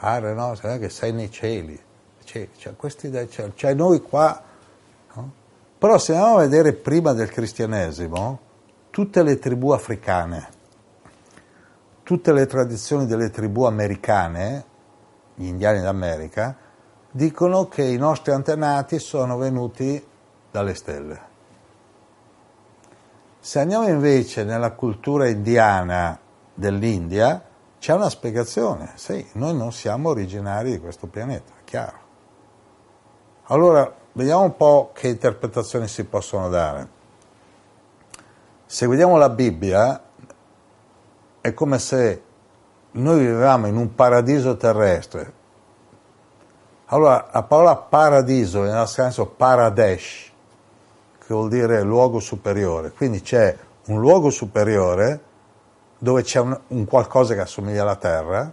Pare, no? Sai che sei nei cieli. questa idea, c'è, c'è noi qua. No? Però se andiamo a vedere prima del cristianesimo, tutte le tribù africane, tutte le tradizioni delle tribù americane, gli indiani d'America, dicono che i nostri antenati sono venuti dalle stelle. Se andiamo invece nella cultura indiana dell'India, c'è una spiegazione. Sì, noi non siamo originari di questo pianeta, è chiaro. Allora, vediamo un po' che interpretazioni si possono dare. Se vediamo la Bibbia, è come se noi vivevamo in un paradiso terrestre. Allora, la parola paradiso nel senso paradesh, che vuol dire luogo superiore. Quindi c'è un luogo superiore dove c'è un, un qualcosa che assomiglia alla terra,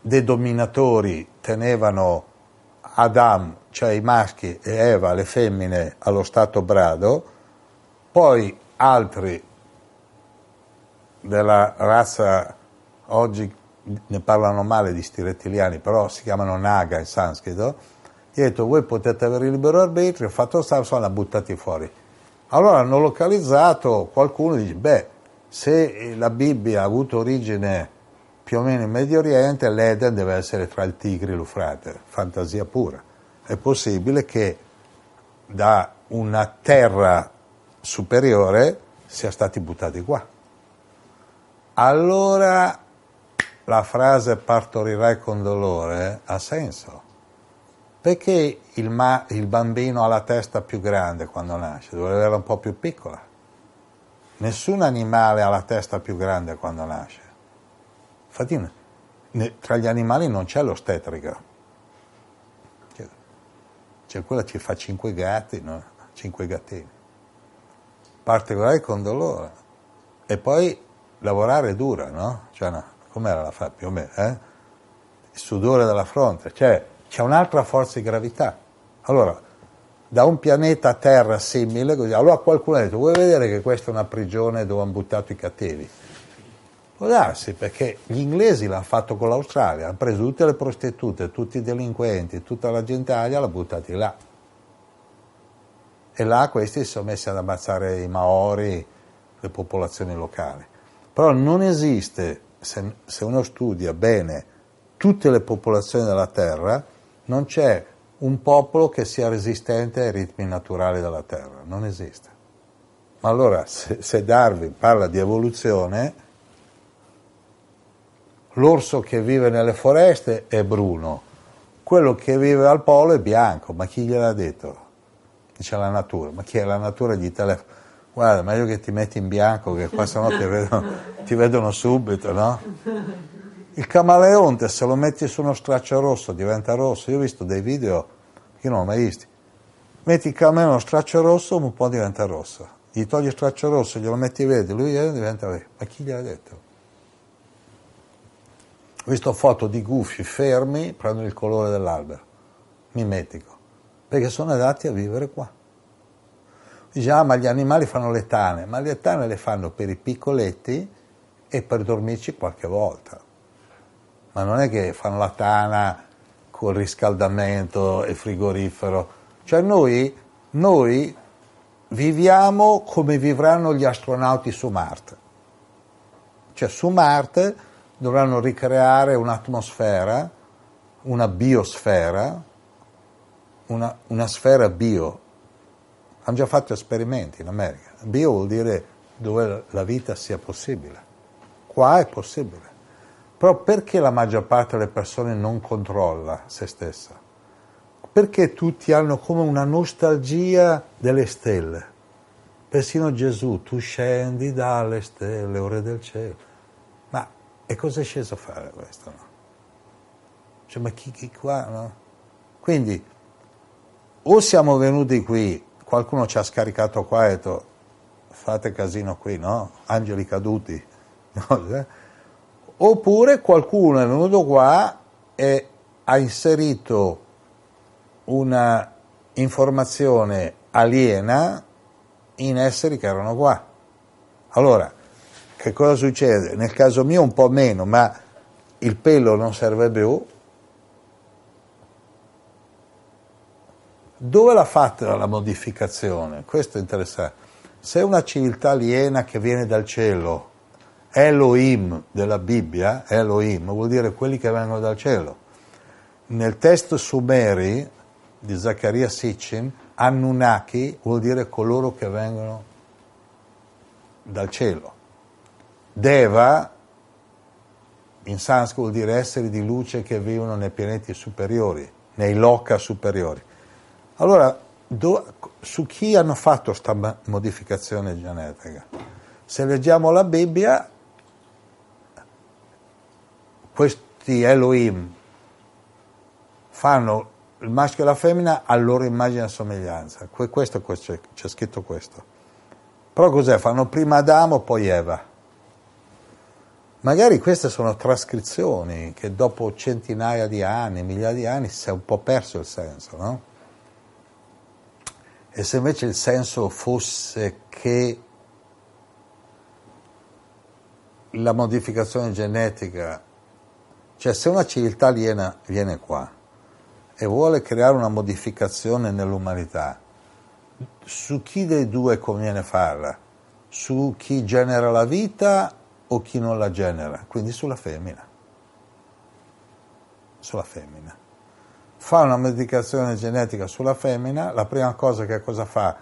dei dominatori tenevano Adam, cioè i maschi, e Eva, le femmine, allo stato brado, poi altri della razza, oggi ne parlano male di sti rettiliani, però si chiamano Naga in sanscrito, gli ha detto voi potete avere il libero arbitrio, fatto sta, sono buttati fuori. Allora hanno localizzato qualcuno dice, beh, se la Bibbia ha avuto origine più o meno in Medio Oriente, l'Eden deve essere tra il Tigri e l'Ufrate, fantasia pura. È possibile che da una terra superiore sia stati buttati qua. Allora la frase partorirai con dolore ha senso. Perché il, ma- il bambino ha la testa più grande quando nasce? Dovrebbe averla un po' più piccola. Nessun animale ha la testa più grande quando nasce. Infatti tra gli animali non c'è l'ostetrica. C'è quella che fa cinque gatti, no? cinque gattini. Particolare con dolore. E poi lavorare dura, no? Cioè, no, com'era la fa più o meno? Eh? Il sudore della fronte. Cioè, c'è un'altra forza di gravità. Allora, da un pianeta Terra simile, così, allora qualcuno ha detto, vuoi vedere che questa è una prigione dove hanno buttato i cattivi? Può darsi, perché gli inglesi l'hanno fatto con l'Australia, hanno preso tutte le prostitute, tutti i delinquenti, tutta la genitalia, l'hanno buttati là. E là questi si sono messi ad ammazzare i Maori, le popolazioni locali. Però non esiste, se, se uno studia bene tutte le popolazioni della Terra, non c'è un popolo che sia resistente ai ritmi naturali della Terra, non esiste. Ma allora se, se Darwin parla di evoluzione, l'orso che vive nelle foreste è bruno, quello che vive al polo è bianco, ma chi gliel'ha detto? Dice la natura, ma chi è la natura gli telefona? Guarda, meglio che ti metti in bianco, che qua sennò ti vedono, ti vedono subito, no? Il camaleonte se lo metti su uno straccio rosso diventa rosso. Io ho visto dei video, che non l'ho mai visti. Metti il camaleonte uno straccio rosso, un po' diventa rosso. Gli togli il straccio rosso, glielo metti verde, lui diventa verde. Ma chi gliel'ha detto? Ho visto foto di gufi fermi, prendono il colore dell'albero, mimetico, perché sono adatti a vivere qua. Dice, ah, ma gli animali fanno le tane, ma le tane le fanno per i piccoletti e per dormirci qualche volta ma non è che fanno la tana col riscaldamento e frigorifero. Cioè noi, noi viviamo come vivranno gli astronauti su Marte. Cioè su Marte dovranno ricreare un'atmosfera, una biosfera, una, una sfera bio. Hanno già fatto esperimenti in America. Bio vuol dire dove la vita sia possibile. Qua è possibile. Però perché la maggior parte delle persone non controlla se stessa? Perché tutti hanno come una nostalgia delle stelle. Persino Gesù, tu scendi dalle stelle, ore del cielo. Ma e cosa è sceso a fare questo? No? Cioè, ma chi, chi qua? No? Quindi, o siamo venuti qui, qualcuno ci ha scaricato qua e ha detto fate casino qui, no? Angeli caduti. No? Oppure qualcuno è venuto qua e ha inserito una informazione aliena in esseri che erano qua. Allora, che cosa succede? Nel caso mio un po' meno, ma il pelo non serve più, Dove l'ha fatta la modificazione? Questo è interessante. Se una civiltà aliena che viene dal cielo, Elohim della Bibbia, Elohim vuol dire quelli che vengono dal cielo. Nel testo Sumeri di Zaccaria Sitchin, Anunnaki vuol dire coloro che vengono dal cielo. Deva in sanscrito vuol dire esseri di luce che vivono nei pianeti superiori, nei loka superiori. Allora, do, su chi hanno fatto questa modificazione genetica? Se leggiamo la Bibbia, questi Elohim fanno il maschio e la femmina a loro immagine e somiglianza. Questo, c'è, c'è scritto questo. Però cos'è? Fanno prima Adamo, poi Eva. Magari queste sono trascrizioni che dopo centinaia di anni, migliaia di anni, si è un po' perso il senso, no? E se invece il senso fosse che la modificazione genetica, cioè se una civiltà aliena viene qua e vuole creare una modificazione nell'umanità, su chi dei due conviene farla? Su chi genera la vita o chi non la genera, quindi sulla femmina. Sulla femmina. Fa una medicazione genetica sulla femmina, la prima cosa che cosa fa?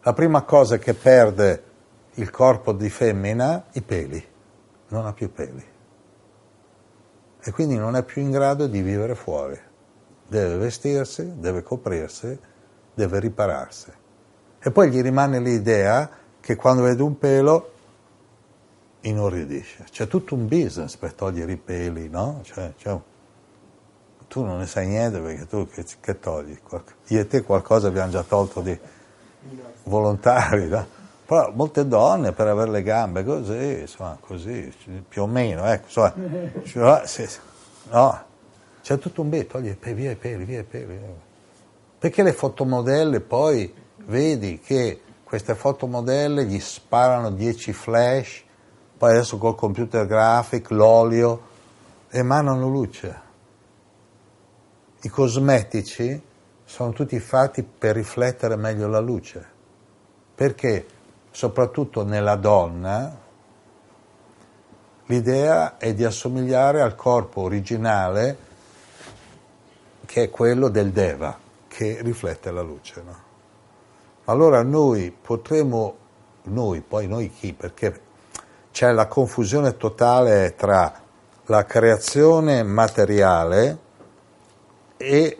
La prima cosa che perde il corpo di femmina, i peli, non ha più peli. E quindi non è più in grado di vivere fuori. Deve vestirsi, deve coprirsi, deve ripararsi. E poi gli rimane l'idea che quando vede un pelo inorridisce. C'è tutto un business per togliere i peli, no? Cioè, cioè, tu non ne sai niente perché tu che, che togli? Io e te qualcosa abbiamo già tolto di volontari, no? Però molte donne per avere le gambe così, insomma, così, più o meno, ecco, insomma, cioè, no, c'è tutto un bel, togli via i peli, via i peli. Perché le fotomodelle poi vedi che queste fotomodelle gli sparano 10 flash poi adesso col computer graphic, l'olio, emanano luce. I cosmetici sono tutti fatti per riflettere meglio la luce, perché soprattutto nella donna l'idea è di assomigliare al corpo originale che è quello del Deva, che riflette la luce. No? Allora noi potremo, noi, poi noi chi? Perché c'è la confusione totale tra la creazione materiale e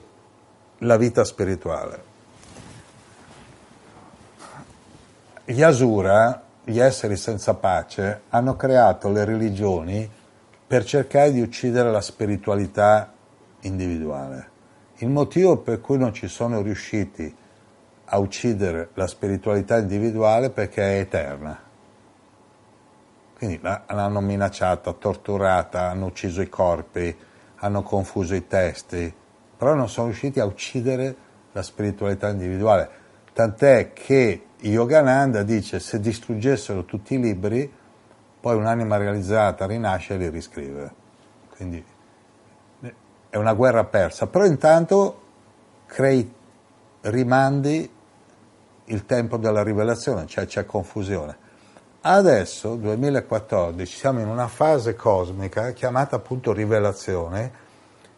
la vita spirituale. Gli Asura, gli esseri senza pace, hanno creato le religioni per cercare di uccidere la spiritualità individuale. Il motivo per cui non ci sono riusciti a uccidere la spiritualità individuale è perché è eterna quindi l'hanno minacciata, torturata, hanno ucciso i corpi, hanno confuso i testi, però non sono riusciti a uccidere la spiritualità individuale. Tant'è che Yogananda dice se distruggessero tutti i libri, poi un'anima realizzata rinasce e li riscrive. Quindi è una guerra persa, però intanto crei, rimandi il tempo della rivelazione, cioè c'è confusione. Adesso, 2014, siamo in una fase cosmica chiamata appunto rivelazione,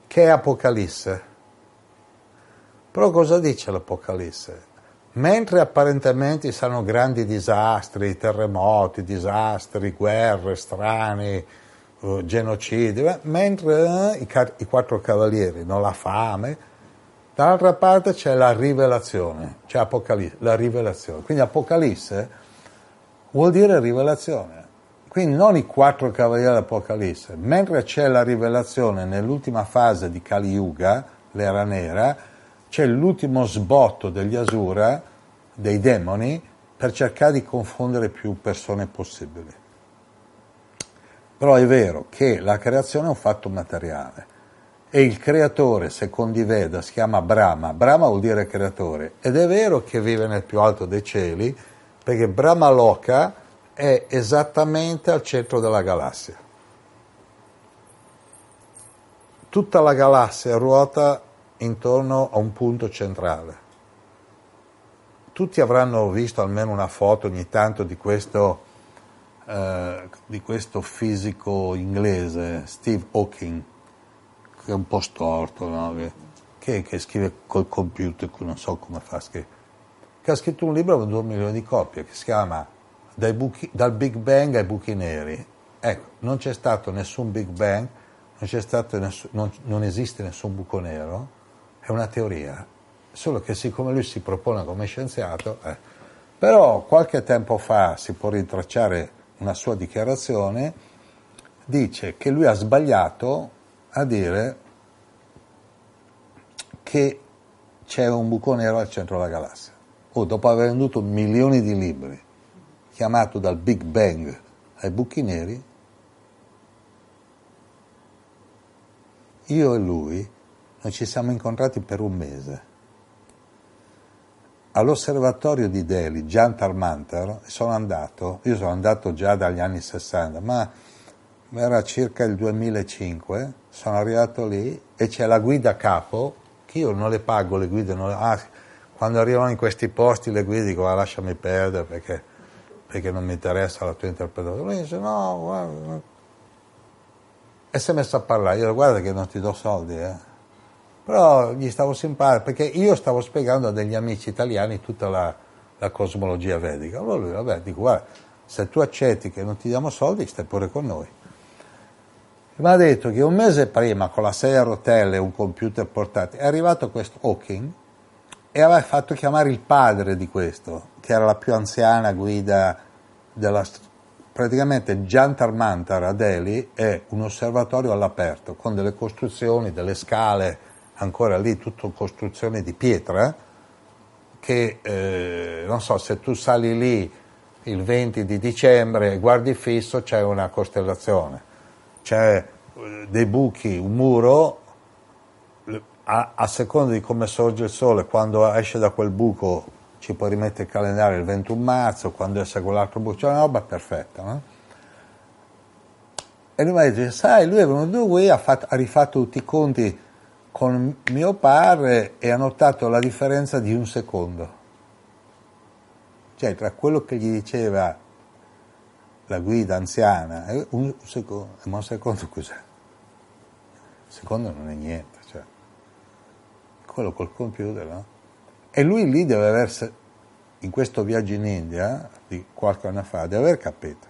che è Apocalisse. Però cosa dice l'Apocalisse? Mentre apparentemente saranno grandi disastri, terremoti, disastri, guerre strane, uh, genocidi, mentre uh, i, car- i quattro cavalieri, non la fame, dall'altra parte c'è la rivelazione, c'è Apocalisse, la rivelazione. Quindi Apocalisse vuol dire rivelazione. Quindi non i quattro cavalieri dell'Apocalisse, mentre c'è la rivelazione nell'ultima fase di Kali Yuga, l'era nera, c'è l'ultimo sbotto degli Asura, dei demoni, per cercare di confondere più persone possibili. Però è vero che la creazione è un fatto materiale e il creatore, secondo i Veda, si chiama Brahma. Brahma vuol dire creatore ed è vero che vive nel più alto dei cieli, perché Brahmaloka è esattamente al centro della galassia. Tutta la galassia ruota intorno a un punto centrale. tutti avranno visto almeno una foto ogni tanto di questo, eh, di questo fisico inglese, Steve Hawking, che è un po' storto, no? che, che, scrive col computer, non so come fa a scrivere, che ha scritto un libro con due milioni di copie, che si chiama buchi, Dal Big Bang ai buchi neri. Ecco, non c'è stato nessun Big Bang, non, nessun, non, non esiste nessun buco nero, è una teoria, solo che siccome lui si propone come scienziato, eh, però qualche tempo fa si può rintracciare una sua dichiarazione, dice che lui ha sbagliato a dire che c'è un buco nero al centro della galassia. Oh, dopo aver venduto milioni di libri, chiamato dal Big Bang ai buchi neri, io e lui noi ci siamo incontrati per un mese. All'osservatorio di Delhi, Jantar Mantar, sono andato, io sono andato già dagli anni 60, ma era circa il 2005, sono arrivato lì e c'è la guida capo, che io non le pago le guide, le, ah, quando arrivano in questi posti le guide dico ah, lasciami perdere perché, perché, non mi interessa la tua interpretazione. Lui dice no, guarda, e si è messo a parlare, io guarda che non ti do soldi, eh però gli stavo simpatico perché io stavo spiegando a degli amici italiani tutta la, la cosmologia vedica. Allora lui, vabbè, dico, guarda, se tu accetti che non ti diamo soldi, stai pure con noi. Mi ha detto che un mese prima, con la sedia a rotelle e un computer portatile, è arrivato questo Hawking e aveva fatto chiamare il padre di questo, che era la più anziana guida della... Praticamente Jantar Mantar a Delhi è un osservatorio all'aperto, con delle costruzioni, delle scale, ancora lì tutto costruzione di pietra, che eh, non so se tu sali lì il 20 di dicembre e guardi fisso c'è una costellazione, c'è eh, dei buchi, un muro, a, a, seconda di come sorge il sole, quando esce da quel buco ci puoi rimettere il calendario il 21 marzo, quando esce quell'altro buco, c'è una roba perfetta. No? E lui mi detto, sai, lui è venuto qui, ha, fatto, ha rifatto tutti i conti con mio padre e ha notato la differenza di un secondo. Cioè tra quello che gli diceva la guida anziana e un secondo, ma un secondo cos'è? Un secondo non è niente, cioè. quello col computer, no? E lui lì deve aver, in questo viaggio in India, di qualche anno fa, deve aver capito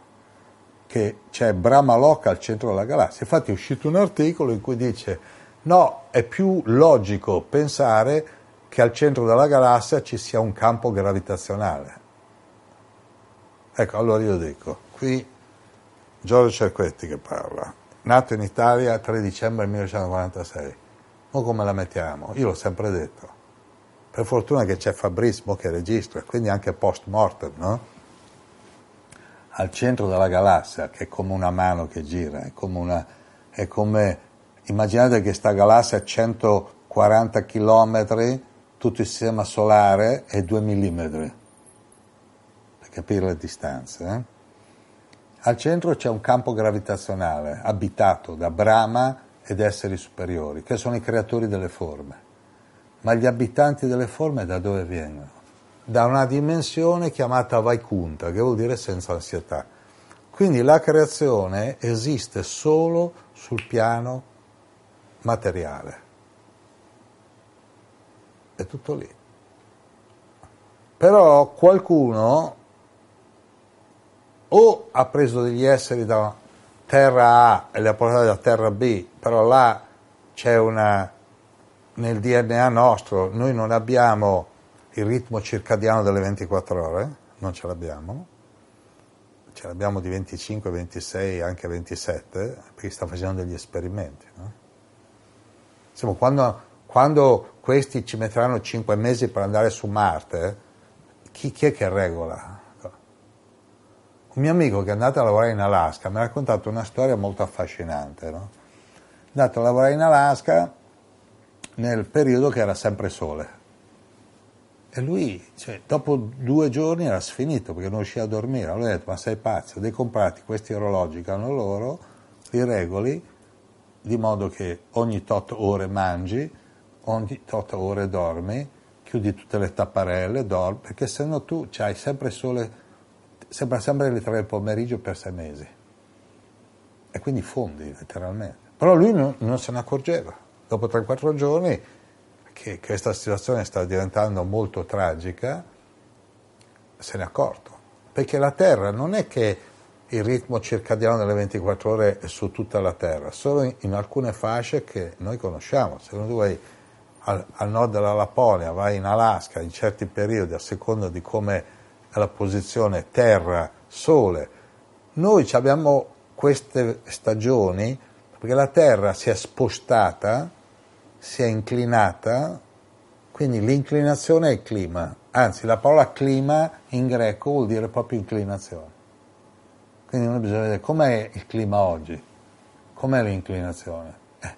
che c'è Brahma Loka al centro della galassia. Infatti è uscito un articolo in cui dice No, è più logico pensare che al centro della galassia ci sia un campo gravitazionale. Ecco, allora io dico, qui Giorgio Cerquetti che parla, nato in Italia 3 dicembre 1946. Ma come la mettiamo? Io l'ho sempre detto. Per fortuna che c'è Fabrismo che registra, quindi anche post mortem, no? Al centro della galassia, che è come una mano che gira, è come, una, è come Immaginate che questa galassia a 140 km, tutto il sistema solare è 2 mm, per capire le distanze. Eh? Al centro c'è un campo gravitazionale abitato da Brahma ed esseri superiori, che sono i creatori delle forme. Ma gli abitanti delle forme da dove vengono? Da una dimensione chiamata Vaikunta, che vuol dire senza ansietà. Quindi la creazione esiste solo sul piano materiale. È tutto lì. Però qualcuno o ha preso degli esseri da terra A e li ha portati da terra B, però là c'è una, nel DNA nostro, noi non abbiamo il ritmo circadiano delle 24 ore, non ce l'abbiamo, ce l'abbiamo di 25, 26, anche 27, perché sta facendo degli esperimenti. No? Insomma, quando, quando, questi ci metteranno cinque mesi per andare su Marte, chi, chi, è che regola? Un mio amico che è andato a lavorare in Alaska mi ha raccontato una storia molto affascinante. No? È andato a lavorare in Alaska nel periodo che era sempre sole. E lui, cioè, dopo due giorni era sfinito perché non riusciva a dormire. Allora ho detto, ma sei pazzo, devi comprarti questi orologi che hanno loro, li regoli di modo che ogni tot ore mangi, ogni tot ore dormi, chiudi tutte le tapparelle, dormi, perché se no tu hai sempre sole, sembra sempre le tre del pomeriggio per sei mesi. E quindi fondi letteralmente. Però lui non, non se ne accorgeva. Dopo 3-4 giorni che questa situazione sta diventando molto tragica, se ne è accorto. Perché la Terra non è che il ritmo circadiano delle 24 ore su tutta la Terra, solo in, in alcune fasce che noi conosciamo. Se tu vai al, al, nord della Lapponia, vai in Alaska in certi periodi, a seconda di come è la posizione Terra-Sole, noi abbiamo queste stagioni perché la Terra si è spostata, si è inclinata, quindi l'inclinazione è il clima, anzi la parola clima in greco vuol dire proprio inclinazione. Quindi noi bisogna vedere com'è il clima oggi, com'è l'inclinazione. Eh,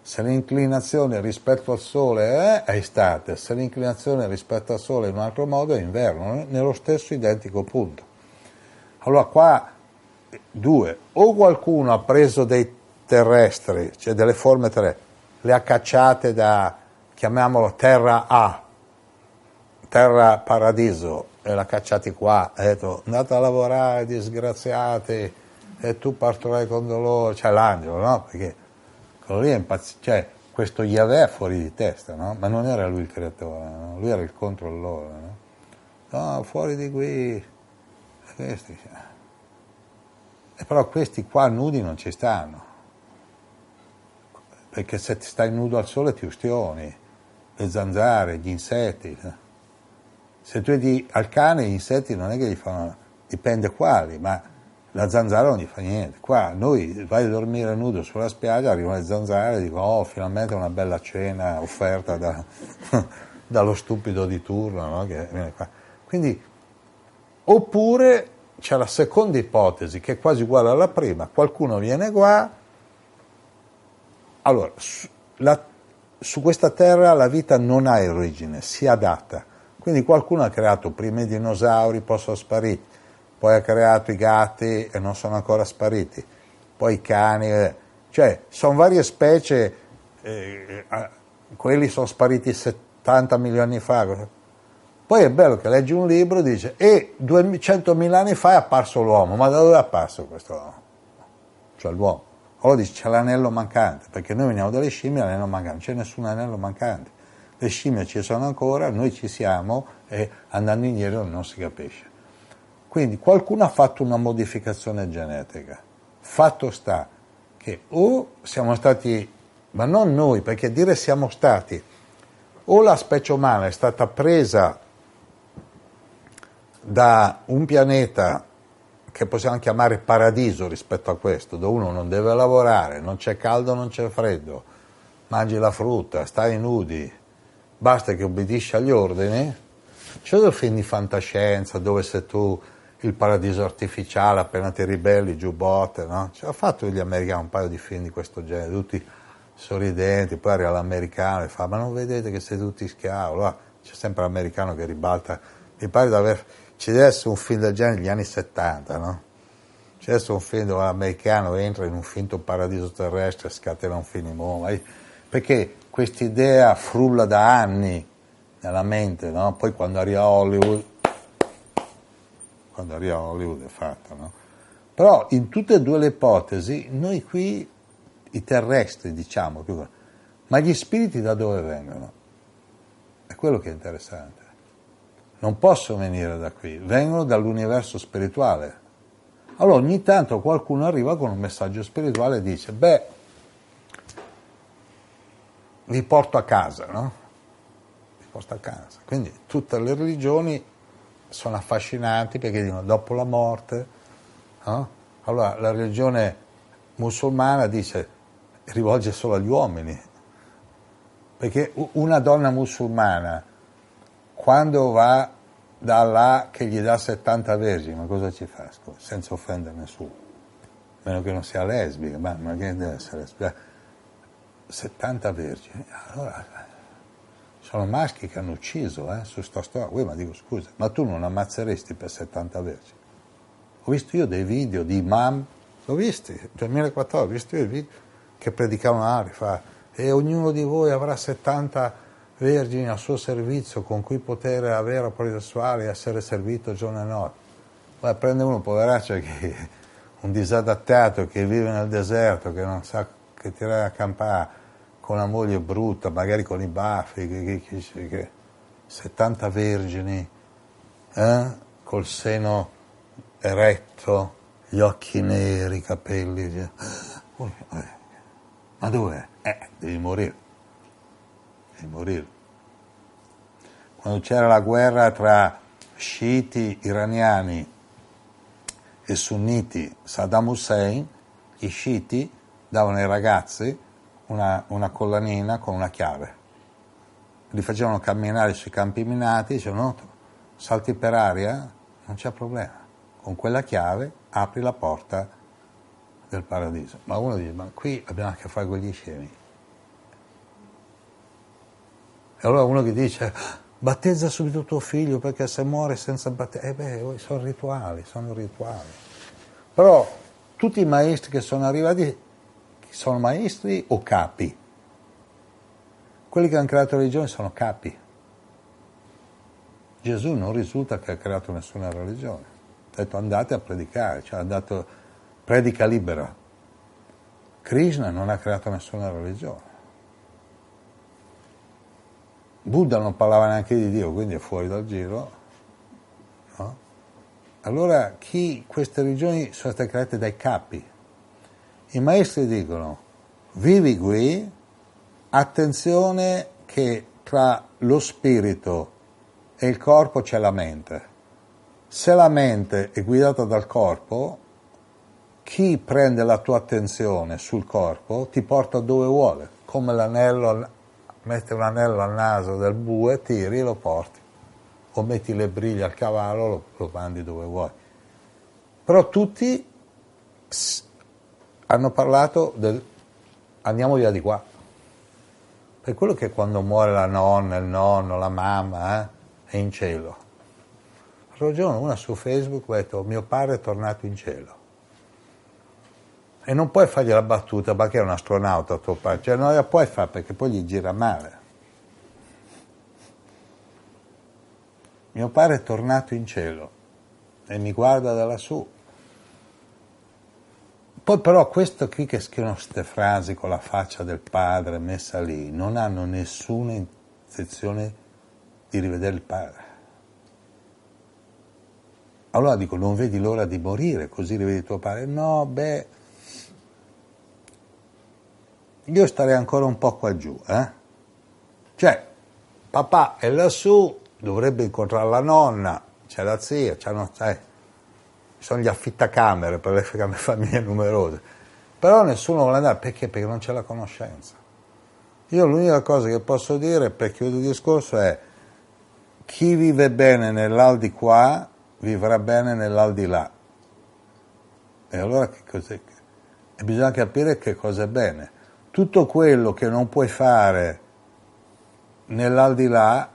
se l'inclinazione rispetto al Sole è, è estate, se l'inclinazione rispetto al Sole è in un altro modo è inverno, nello stesso identico punto. Allora qua due, o qualcuno ha preso dei terrestri, cioè delle forme terrestri, le ha cacciate da, chiamiamolo terra A, terra paradiso, e l'ha cacciati qua, ha detto andate a lavorare disgraziati e tu partorai con dolore, cioè l'angelo, no? Perché quello lì è impazzito, cioè questo Yahweh fuori di testa, no? Ma non era lui il creatore, no? lui era il controllore, no? No, fuori di qui, questi. Cioè. E però questi qua nudi non ci stanno, perché se stai nudo al sole ti ustioni, le zanzare, gli insetti. Se tu vedi al cane gli insetti non è che gli fanno, dipende quali, ma la zanzara non gli fa niente. Qua noi vai a dormire nudo sulla spiaggia, arrivano le zanzare e dicono oh finalmente una bella cena offerta da, dallo stupido di turno no? che viene qua. Quindi, oppure c'è la seconda ipotesi che è quasi uguale alla prima, qualcuno viene qua, allora su, la, su questa terra la vita non ha origine, si adatta quindi qualcuno ha creato prima i dinosauri, poi sono spariti, poi ha creato i gatti e non sono ancora spariti, poi i cani, eh. cioè sono varie specie, eh, eh quelli sono spariti 70 milioni fa. Poi è bello che leggi un libro e dice, e 200.000 anni fa è apparso l'uomo, ma da dove è apparso questo uomo? Cioè l'uomo. Allora dice c'è l'anello mancante, perché noi veniamo dalle scimmie, l'anello mancante, non c'è nessun anello mancante le scimmie ci sono ancora, noi ci siamo e andando indietro non si capisce. Quindi qualcuno ha fatto una modificazione genetica. Fatto sta che o siamo stati, ma non noi, perché dire siamo stati, o la specie umana è stata presa da un pianeta che possiamo chiamare paradiso rispetto a questo, dove uno non deve lavorare, non c'è caldo, non c'è freddo, mangi la frutta, stai nudi, basta che obbedisci agli ordini. C'è dei film di fantascienza dove sei tu il paradiso artificiale appena ti ribelli, giù botte, no? Ci ha fatto gli americani un paio di film di questo genere, tutti sorridenti, poi arriva l'americano e fa ma non vedete che siete tutti schiavi? Allora, c'è sempre l'americano che ribalta, mi pare di aver, ci deve essere un film del genere negli anni 70, no? C'è un film dove l'americano entra in un finto paradiso terrestre e scatena un film in uomo, perché quest'idea frulla da anni nella mente, no? poi quando arriva a Hollywood, quando arriva a Hollywood è fatta, no? Però in tutte e due le ipotesi, noi qui, i terrestri diciamo, ma gli spiriti da dove vengono? È quello che è interessante. Non possono venire da qui, vengono dall'universo spirituale. Allora ogni tanto qualcuno arriva con un messaggio spirituale e dice, beh, vi porto a casa, no? Vi porto a casa. Quindi tutte le religioni sono affascinanti perché dicono dopo la morte, no? Allora la religione musulmana dice rivolge solo agli uomini, perché una donna musulmana quando va da là che gli dà 70 vergini, ma cosa ci fa? Senza offendere nessuno, a meno che non sia lesbica, ma che deve essere lesbica? 70 vergini. Allora, sono maschi che hanno ucciso eh, su sta storia. Ma dico scusa, ma tu non ammazzeresti per 70 vergini? Ho visto io dei video di imam, l'ho visti, nel 2014, ho visto io i video che predicavano Ari, fa, e ognuno di voi avrà 70 vergini al suo servizio con cui poter avere rapporti sessuali e essere servito giorno e notte. Poi prende uno poveraccio che un disadattato che vive nel deserto, che non sa che tirare a campare con una moglie brutta, magari con i baffi, che, che, che, che 70 vergini, eh? col seno eretto, gli occhi neri, i capelli. Eh, ma dov'è? Eh, devi morire. Devi morire. Quando c'era la guerra tra sciiti iraniani e sunniti Saddam Hussein, i sciiti davano ai ragazzi una, una collanina con una chiave. Li facevano camminare sui campi minati, dicevano salti per aria, non c'è problema. Con quella chiave apri la porta del paradiso. Ma uno dice, ma qui abbiamo a che fare con gli scemi. E allora uno che dice, battezza subito tuo figlio perché se muore senza battezzare, eh beh, sono rituali, sono rituali. Però tutti i maestri che sono arrivati sono maestri o capi? Quelli che hanno creato la religione sono capi. Gesù non risulta che ha creato nessuna religione. Ha detto andate a predicare, cioè ha dato predica libera. Krishna non ha creato nessuna religione. Buddha non parlava neanche di Dio, quindi è fuori dal giro. No? Allora chi, queste religioni sono state create dai capi. I maestri dicono, vivi qui, attenzione che tra lo spirito e il corpo c'è la mente. Se la mente è guidata dal corpo, chi prende la tua attenzione sul corpo ti porta dove vuole, come l'anello, metti un anello al naso del bue, tiri e lo porti, o metti le briglie al cavallo, lo, lo mandi dove vuoi. Però tutti hanno parlato del andiamo via di qua. Per quello che quando muore la nonna, il nonno, la mamma, eh, è in cielo. L'altro giorno una su Facebook ha detto mio padre è tornato in cielo. E non puoi fargli la battuta, che è un astronauta tuo padre? Cioè non la puoi fare perché poi gli gira male. Mio padre è tornato in cielo e mi guarda da lassù. Poi però questo qui che scrivono queste frasi con la faccia del padre messa lì non hanno nessuna intenzione di rivedere il padre. Allora dico, non vedi l'ora di morire, così rivedi tuo padre? No, beh, io starei ancora un po' qua giù, eh? Cioè, papà è lassù, dovrebbe incontrare la nonna, c'è la zia, c'hanno, sai, sono gli affittacamere per le famiglie numerose. Però nessuno vuole andare, perché? Perché non c'è la conoscenza. Io l'unica cosa che posso dire, per chiudere il discorso, è chi vive bene nell'aldi qua vivrà bene nell'aldi là. E allora che cos'è? E bisogna capire che cosa è bene. Tutto quello che non puoi fare nell'aldilà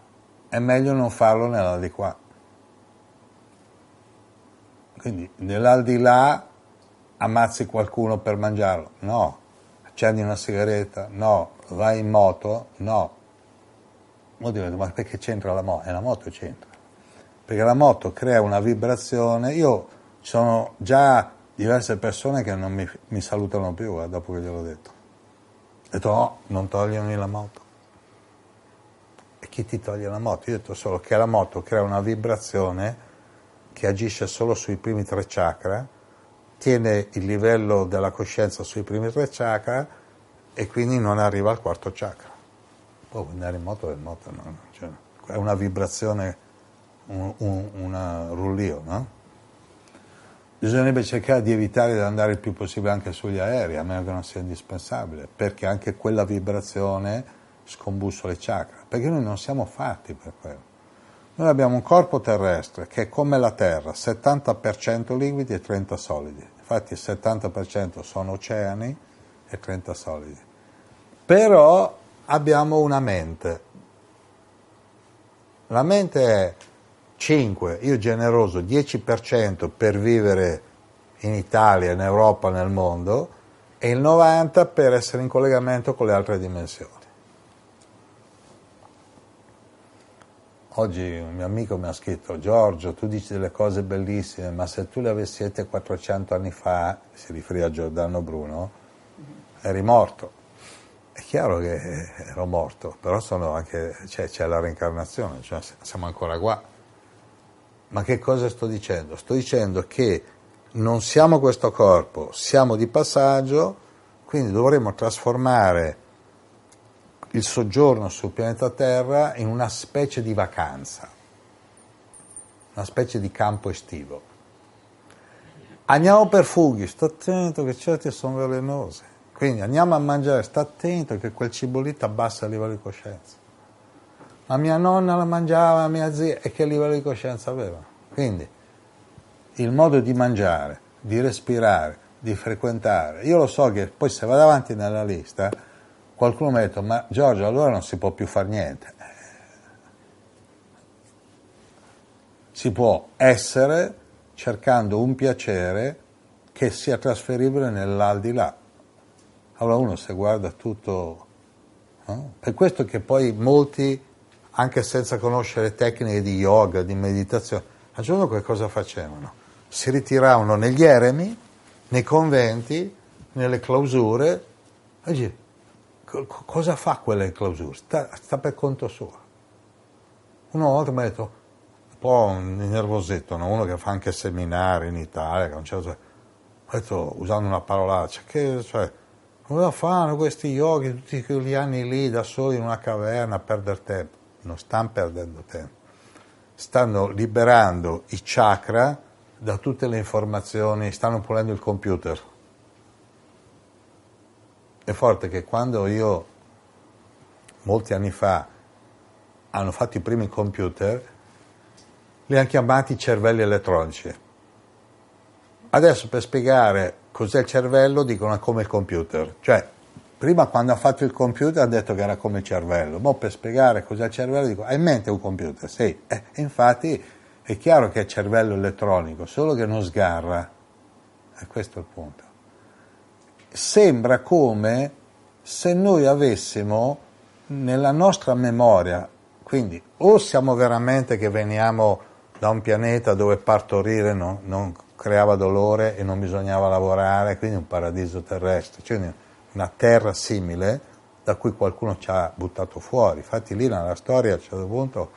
è meglio non farlo nell'aldi qua. Quindi nell'aldilà ammazzi qualcuno per mangiarlo? No. Accendi una sigaretta? No. Vai in moto? No Oddio, ma perché c'entra la moto? E la moto c'entra. Perché la moto crea una vibrazione. Io sono già diverse persone che non mi, mi salutano più eh, dopo che gliel'ho detto. Ho detto no, non togliermi la moto. E chi ti toglie la moto? Io ho detto solo che la moto crea una vibrazione che agisce solo sui primi tre chakra, tiene il livello della coscienza sui primi tre chakra e quindi non arriva al quarto chakra può andare in moto è in moto, no? cioè, è una vibrazione, un, un una rullio, no? Bisognerebbe cercare di evitare di andare il più possibile anche sugli aerei, a meno che non sia indispensabile, perché anche quella vibrazione scombussa le chakra, perché noi non siamo fatti per quello. Noi abbiamo un corpo terrestre che è come la Terra, 70% liquidi e 30 solidi. Infatti il 70% sono oceani e 30 solidi. Però abbiamo una mente. La mente è 5, io generoso 10% per vivere in Italia, in Europa, nel mondo e il 90% per essere in collegamento con le altre dimensioni. Oggi un mio amico mi ha scritto, Giorgio, tu dici delle cose bellissime, ma se tu le avessi dette 400 anni fa, si riferiva a Giordano Bruno, eri morto. È chiaro che ero morto, però anche, cioè, c'è la reincarnazione, cioè siamo ancora qua. Ma che cosa sto dicendo? Sto dicendo che non siamo questo corpo, siamo di passaggio, quindi dovremmo trasformare il soggiorno sul pianeta Terra in una specie di vacanza, una specie di campo estivo. Andiamo per fughi, sta attento che certe sono velenose, quindi andiamo a mangiare, sta attento che quel cibo lì ti abbassa il livello di coscienza. Ma mia nonna la mangiava, mia zia, e che livello di coscienza aveva? Quindi il modo di mangiare, di respirare, di frequentare, io lo so che poi se vado avanti nella lista qualcuno mi ha detto, ma Giorgio, allora non si può più fare niente. Si può essere cercando un piacere che sia trasferibile nell'aldilà. Allora uno se guarda tutto... No? Per questo che poi molti, anche senza conoscere tecniche di yoga, di meditazione, a giorno che cosa facevano? Si ritiravano negli eremi, nei conventi, nelle clausure, e cosa fa quella clausura? Sta, sta, per conto suo. Una volta mi ha detto, un po' nervosetto, no? uno che fa anche seminari in Italia, che non c'è, ha detto, usando una parolaccia, che cioè, cosa fanno questi yogi tutti quegli anni lì da soli in una caverna a perdere tempo? Non stanno perdendo tempo, stanno liberando i chakra da tutte le informazioni, stanno pulendo il computer è forte che quando io, molti anni fa, hanno fatto i primi computer, li hanno chiamati cervelli elettronici. Adesso per spiegare cos'è il cervello dicono come il computer. Cioè, prima quando ha fatto il computer ha detto che era come il cervello, ma per spiegare cos'è il cervello dico, hai in mente un computer? Sì. Eh, infatti è chiaro che è cervello elettronico, solo che non sgarra. E questo è il punto sembra come se noi avessimo nella nostra memoria, quindi o siamo veramente che veniamo da un pianeta dove partorire non, non creava dolore e non bisognava lavorare, quindi un paradiso terrestre, cioè una terra simile da cui qualcuno ci ha buttato fuori. Infatti lì nella storia a un certo punto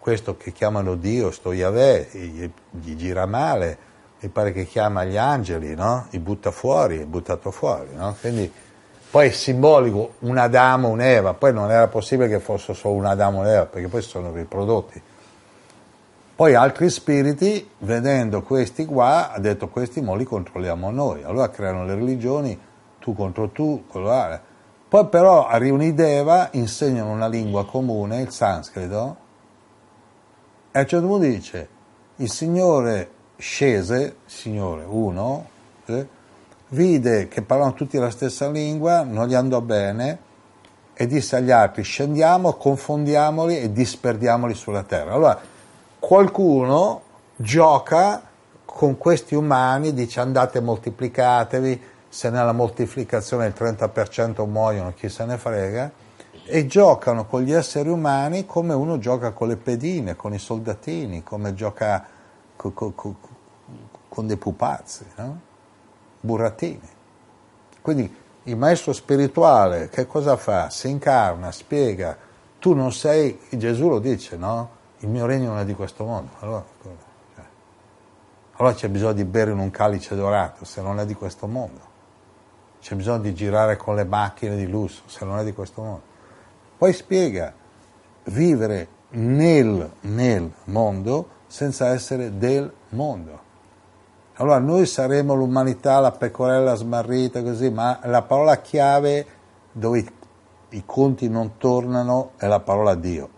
questo che chiamano Dio, sto Yahweh, gli, gli gira male, mi pare che chiama gli angeli, no? Li butta fuori, è buttato fuori, no? Quindi poi è simbolico un Adamo, un'Eva, poi non era possibile che fosse solo un Adamo e un'Eva, perché poi sono riprodotti. Poi altri spiriti, vedendo questi qua, ha detto questi mo li controlliamo noi. Allora creano le religioni, tu contro tu, quello là. Poi però a riunideva insegnano una lingua comune, il sanscrito, e a un certo punto dice, il Signore scese, Signore, uno, eh, vide che parlavano tutti la stessa lingua, non gli andò bene e disse agli altri scendiamo, confondiamoli e disperdiamoli sulla terra. Allora qualcuno gioca con questi umani, dice andate moltiplicatevi, se nella moltiplicazione il 30% muoiono, chi se ne frega, e giocano con gli esseri umani come uno gioca con le pedine, con i soldatini, come gioca con, con, con dei pupazzi, no? burattini. Quindi il maestro spirituale che cosa fa? Si incarna, spiega, tu non sei, Gesù lo dice, no? Il mio regno non è di questo mondo. Allora, cioè, allora c'è bisogno di bere in un calice dorato se non è di questo mondo. C'è bisogno di girare con le macchine di lusso se non è di questo mondo. Poi spiega, vivere nel, nel mondo senza essere del mondo. Allora noi saremo l'umanità, la pecorella smarrita, così, ma la parola chiave dove i, i conti non tornano è la parola Dio.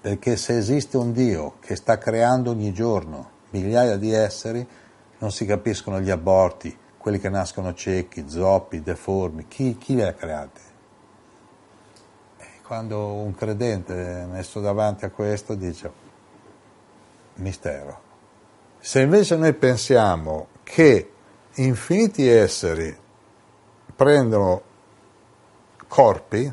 Perché se esiste un Dio che sta creando ogni giorno migliaia di esseri, non si capiscono gli aborti, quelli che nascono ciechi, zoppi, deformi, chi, chi li ha creati? quando un credente è messo davanti a questo dice mistero. Se invece noi pensiamo che infiniti esseri prendono corpi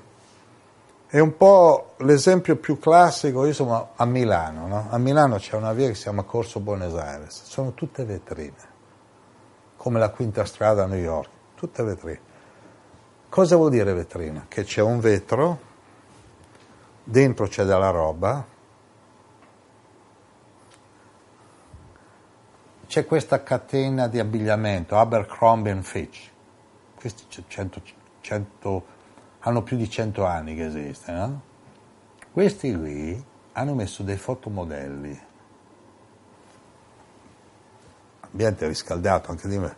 È un po' l'esempio più classico, io sono a Milano, no? a Milano c'è una via che si chiama Corso Buenos Aires, sono tutte vetrine, come la quinta strada a New York, tutte vetrine. Cosa vuol dire vetrina? Che c'è un vetro, dentro c'è della roba, c'è questa catena di abbigliamento, Abercrombie Fitch, questi 100, 100 hanno più di 100 anni che esiste, no? Questi qui hanno messo dei fotomodelli, ambiente riscaldato anche di me,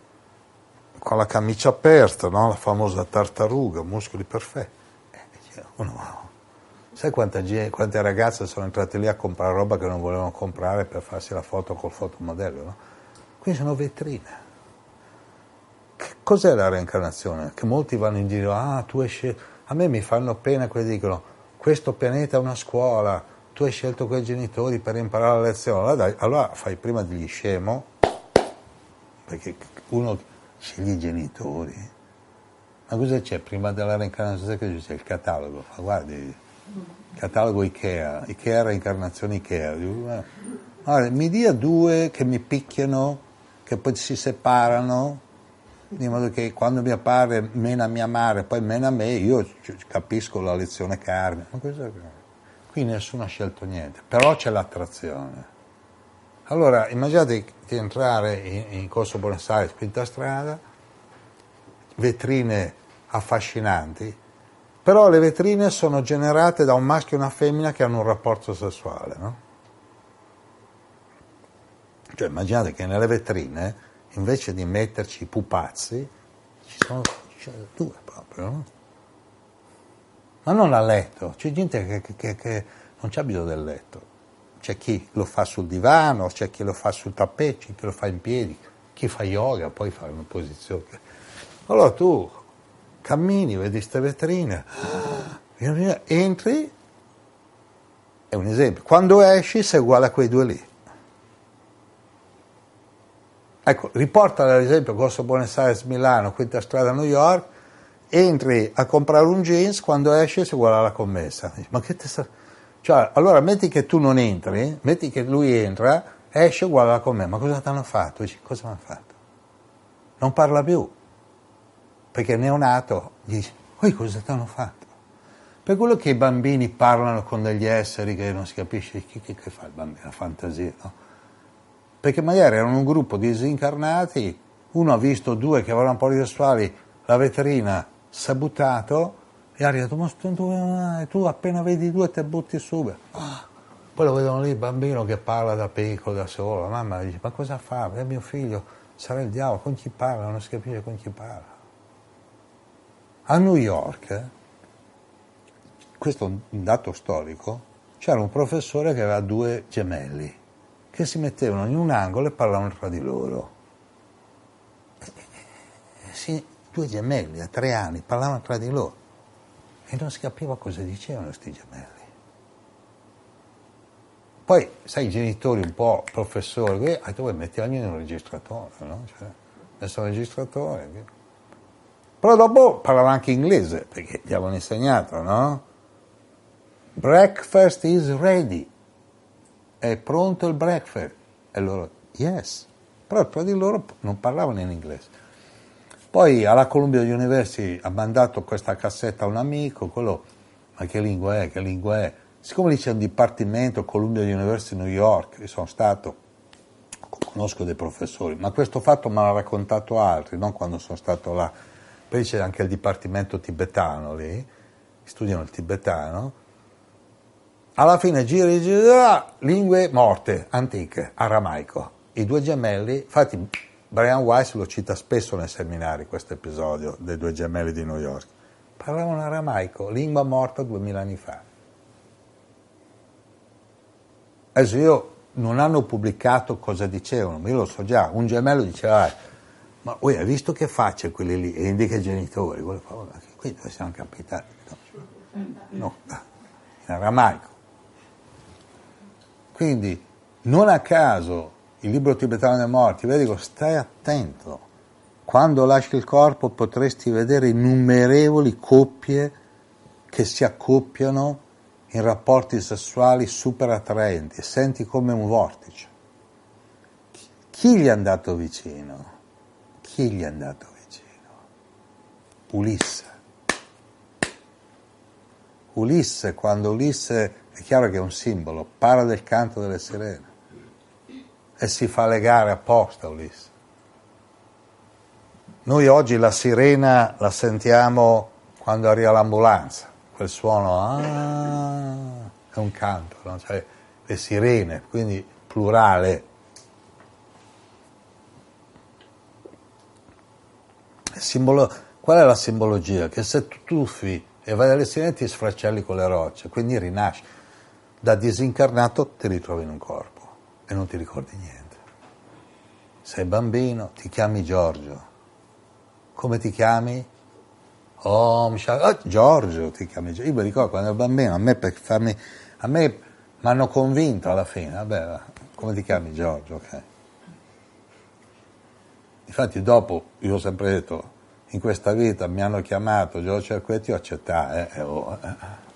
con la camicia aperta, no? la famosa tartaruga, muscoli perfetti. Eh, uno, sai quante, quante, ragazze sono entrate lì a comprare roba che non volevano comprare per farsi la foto col fotomodello? No? Qui sono vetrine. Che cos'è la reincarnazione? Che molti vanno in giro, ah, tu hai scelto a me mi fanno pena quelli che dicono questo pianeta è una scuola, tu hai scelto quei genitori per imparare la lezione, allora, dai, allora fai prima degli scemo, perché uno sceglie i genitori. Ma cosa c'è prima della reincarnazione? C'è il catalogo, ma guardi, catalogo Ikea, Ikea reincarnazione Ikea. Allora, mi dia due che mi picchiano, che poi si separano, di modo che quando mio padre mena mia madre, poi mena me, io capisco la lezione carne. Qui nessuno ha scelto niente, però c'è l'attrazione. Allora, immaginate di entrare in, in Corso Buenos Aires, quinta strada, vetrine affascinanti, però le vetrine sono generate da un maschio e una femmina che hanno un rapporto sessuale, no? Cioè immaginate che nelle vetrine invece di metterci i pupazzi, ci sono cioè, due proprio, no? Ma non a letto, c'è gente che, che, che non c'ha bisogno del letto. C'è chi lo fa sul divano, c'è chi lo fa sul tappeto, c'è chi lo fa in piedi, chi fa yoga, poi fa una posizione. Allora tu cammini, vedi queste vetrine, entri, è un esempio, quando esci sei uguale a quei due lì. Ecco, riporta ad esempio Corso Buenos Aires Milano, quinta strada New York, entri a comprare un jeans, quando esci si uguale alla commessa. Ma che te sta... Cioè, allora metti che tu non entri, metti che lui entra, esce uguale alla commessa, ma cosa ti hanno fatto? Dici, cosa hanno fatto? Non parla più, perché è neonato, dici, poi cosa ti hanno fatto? Per quello che i bambini parlano con degli esseri che non si capisce, chi, chi, che fa il bambino? La fantasia, no? Perché magari erano un gruppo di disincarnati, uno ha visto due che avevano polisessuali, la veterina si è buttato e ha detto, ma tu, tu appena vedi due te butti subito. Ah. Poi lo vedono lì il bambino che parla da piccolo, da solo, la mamma dice, ma cosa fa? È mio figlio, sarà il diavolo, con chi parla? Non si capisce con chi parla. A New York, questo è un dato storico, c'era un professore che aveva due gemelli che si mettevano in un angolo e parlavano tra di loro. Sì, due gemelli a tre anni parlavano tra di loro e non si capiva cosa dicevano questi gemelli. Poi, sai, i genitori un po' professori, eh, tu vuoi metterli in un registratore, no? Cioè, messo un registratore. Però dopo parlava anche inglese, perché gli avevano insegnato, no? Breakfast is ready è pronto il breakfast? E loro, yes. Però tra di loro non parlavano in inglese. Poi alla Columbia University ha mandato questa cassetta a un amico, quello, ma che lingua è, che lingua è? Siccome lì c'è un dipartimento, Columbia University New York, sono stato, conosco dei professori, ma questo fatto me l'ha raccontato altri, non quando sono stato là. Poi c'è anche il dipartimento tibetano lì, studiano il tibetano, alla fine gira e gira, lingue morte, antiche, aramaico. I due gemelli, infatti Brian Weiss lo cita spesso nei seminari questo episodio dei due gemelli di New York. Parlavano aramaico, lingua morta duemila anni fa. Adesso io non hanno pubblicato cosa dicevano, ma io lo so già. Un gemello diceva, ah, ma voi hai visto che faccia quelli lì? E indica i genitori. Qui dove siamo capitati? No, no in aramaico. Quindi non a caso il libro tibetano dei morti, vedi, dico, stai attento, quando lasci il corpo potresti vedere innumerevoli coppie che si accoppiano in rapporti sessuali super attraenti, senti come un vortice. Chi gli è andato vicino? Chi gli è andato vicino? Ulisse. Ulisse, quando Ulisse, è chiaro che è un simbolo, parla del canto delle sirene e si fa legare apposta Ulisse. Noi oggi la sirena la sentiamo quando arriva l'ambulanza, quel suono ah, è un canto, no? cioè, le sirene, quindi plurale. Simbolo, qual è la simbologia? Che se tu tuffi e vai alle sirene ti sfracelli con le rocce, quindi rinasci. Da disincarnato ti ritrovi in un corpo e non ti ricordi niente. Sei bambino, ti chiami Giorgio. Come ti chiami? Oh, oh, Giorgio ti chiami Giorgio. Io mi ricordo quando ero bambino, a me per farmi, a me mi hanno convinto alla fine, vabbè, come ti chiami Giorgio? Ok. Infatti dopo, io ho sempre detto, in questa vita mi hanno chiamato Giorgio Cerquetti, ho accettato, eh, oh, eh.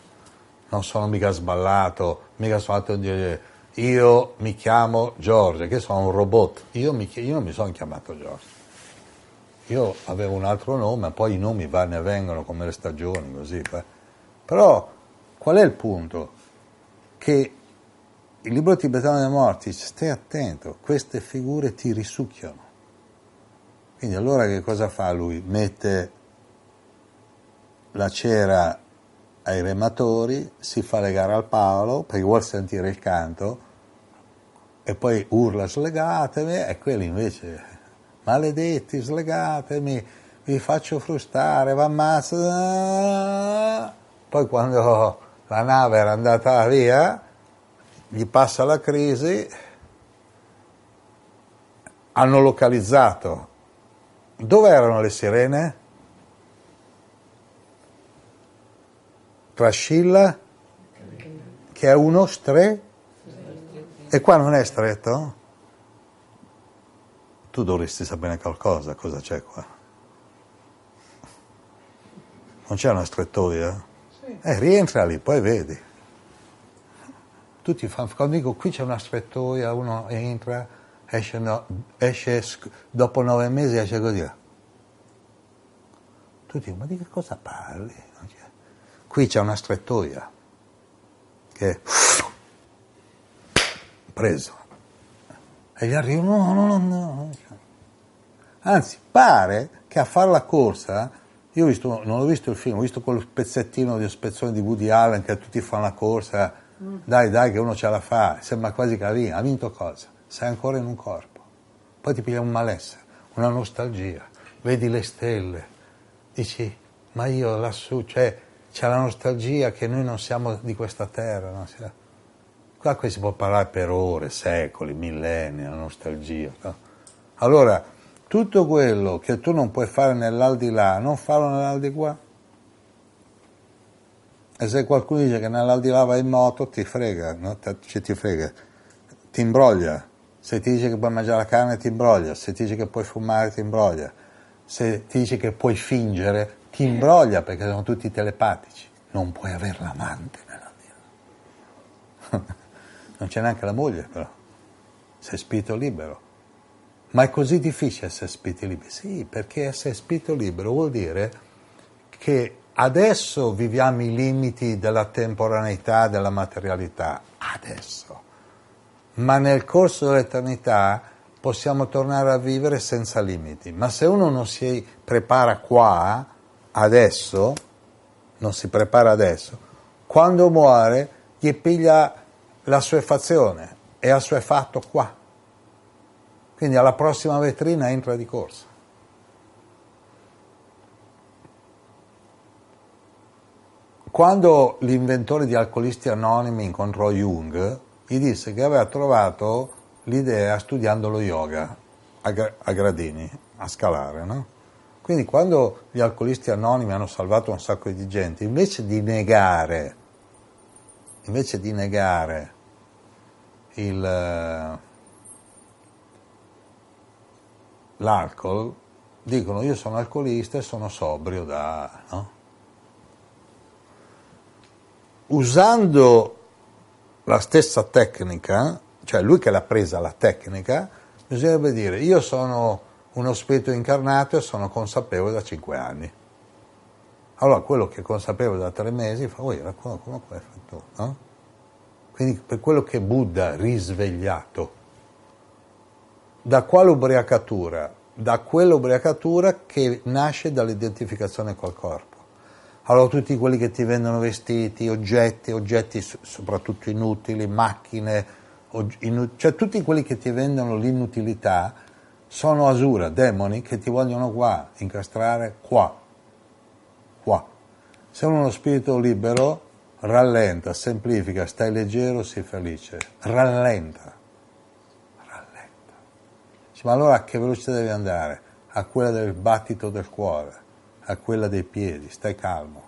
Non sono mica sballato, mica sono dire io mi chiamo Giorgio, che sono un robot, io, mi, io non mi sono chiamato Giorgio, io avevo un altro nome, poi i nomi vanno e vengono come le stagioni, così. Eh. Però qual è il punto? Che il libro tibetano dei morti, stai attento, queste figure ti risucchiano. Quindi allora che cosa fa lui? Mette la cera ai rematori, si fa legare al Paolo perché vuole sentire il canto e poi urla slegatemi e quelli invece maledetti slegatemi, vi faccio frustare, va ammazza. Poi quando la nave era andata via, gli passa la crisi, hanno localizzato dove erano le sirene? Tra Scilla, che è uno stretto, e qua non è stretto? Tu dovresti sapere qualcosa, cosa c'è qua? Non c'è una strettoia? Eh, rientra lì, poi vedi. Tutti fanno, quando dico qui c'è una strettoia, uno entra, esce, no, esce dopo nove mesi esce così. Tutti dicono, ma di che cosa parli? Qui c'è una strettoia che preso. E gli arrivano, no, no, no, no. Anzi, pare che a fare la corsa, io ho visto, non ho visto il film, ho visto quel pezzettino di spezzone di Woody Allen che tutti fanno la corsa, mm. dai, dai, che uno ce la fa, sembra quasi vinto. Ha vinto cosa? Sei ancora in un corpo. Poi ti piglia un malessere, una nostalgia, vedi le stelle, dici, ma io lassù, cioè, c'è la nostalgia che noi non siamo di questa terra, non siamo Qua si può parlare per ore, secoli, millenni, la nostalgia. No? Allora, tutto quello che tu non puoi fare nell'aldilà, non farlo nell'aldilà. E se qualcuno dice che nell'aldilà vai in moto, ti frega, no? ti, ti frega, ti imbroglia. Se ti dice che puoi mangiare la carne, ti imbroglia. Se ti dice che puoi fumare, ti imbroglia. Se ti dice che puoi fingere, ti imbroglia perché sono tutti telepatici. Non puoi avere l'amante nell'aldilà. non c'è neanche la moglie però, sei spirito libero. Ma è così difficile essere spirito libero? Sì, perché essere spirito libero vuol dire che adesso viviamo i limiti della temporaneità, della materialità, adesso. Ma nel corso dell'eternità possiamo tornare a vivere senza limiti. Ma se uno non si prepara qua, adesso, non si prepara adesso, quando muore gli piglia la sua fazione è assuefatto qua. Quindi alla prossima vetrina entra di corsa. Quando l'inventore di Alcolisti Anonimi incontrò Jung, gli disse che aveva trovato l'idea studiando lo yoga a, gradini, a scalare, no? Quindi quando gli alcolisti anonimi hanno salvato un sacco di gente, invece di negare invece di negare il, eh, l'alcol, dicono io sono alcolista e sono sobrio da... No? usando la stessa tecnica, cioè lui che l'ha presa la tecnica, bisognerebbe dire io sono uno spirito incarnato e sono consapevole da cinque anni. Allora quello che è consapevole da tre mesi fa, oi, come, come hai fatto? No? Quindi per quello che Buddha risvegliato, da quale ubriacatura? Da quell'ubriacatura che nasce dall'identificazione col corpo. Allora tutti quelli che ti vendono vestiti, oggetti, oggetti soprattutto inutili, macchine, inut- cioè tutti quelli che ti vendono l'inutilità sono asura, demoni che ti vogliono qua, incastrare qua, qua. Se uno spirito libero, rallenta, semplifica, stai leggero, sii felice, rallenta, rallenta. Ma allora a che velocità devi andare? A quella del battito del cuore, a quella dei piedi, stai calmo.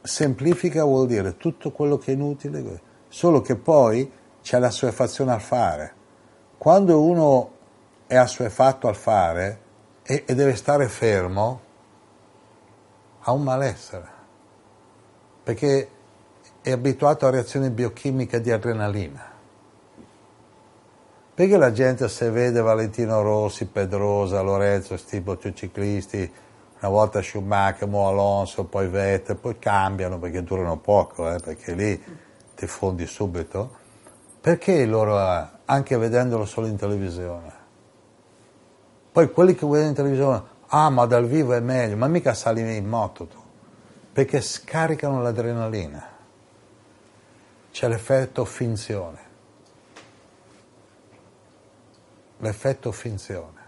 Semplifica vuol dire tutto quello che è inutile, solo che poi c'è la assuefazione al fare. Quando uno è assuefatto al fare e, e deve stare fermo, ha un malessere perché è abituato a reazioni biochimiche di adrenalina. Perché la gente se vede Valentino Rossi, Pedrosa, Lorenzo, sti ciclisti, una volta Schumacher, Mo Alonso, poi Vettel, poi cambiano perché durano poco, eh, perché lì ti fondi subito, perché loro, anche vedendolo solo in televisione? Poi quelli che vedono in televisione, ah ma dal vivo è meglio, ma mica sali in moto tu perché scaricano l'adrenalina. C'è l'effetto finzione. L'effetto finzione.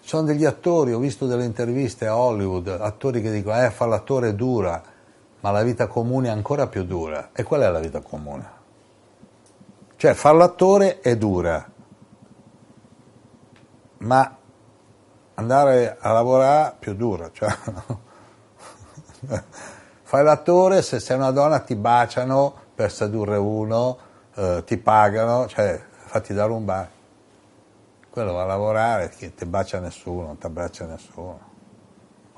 Sono degli attori, ho visto delle interviste a Hollywood, attori che dicono, eh, fa l'attore dura, ma la vita comune è ancora più dura. E qual è la vita comune? Cioè, far l'attore è dura, ma andare a lavorare più dura, cioè, fai l'attore, se sei una donna ti baciano per sedurre uno, eh, ti pagano, cioè fatti dare un bacio. Quello va a lavorare, chi ti bacia nessuno, non ti abbraccia nessuno.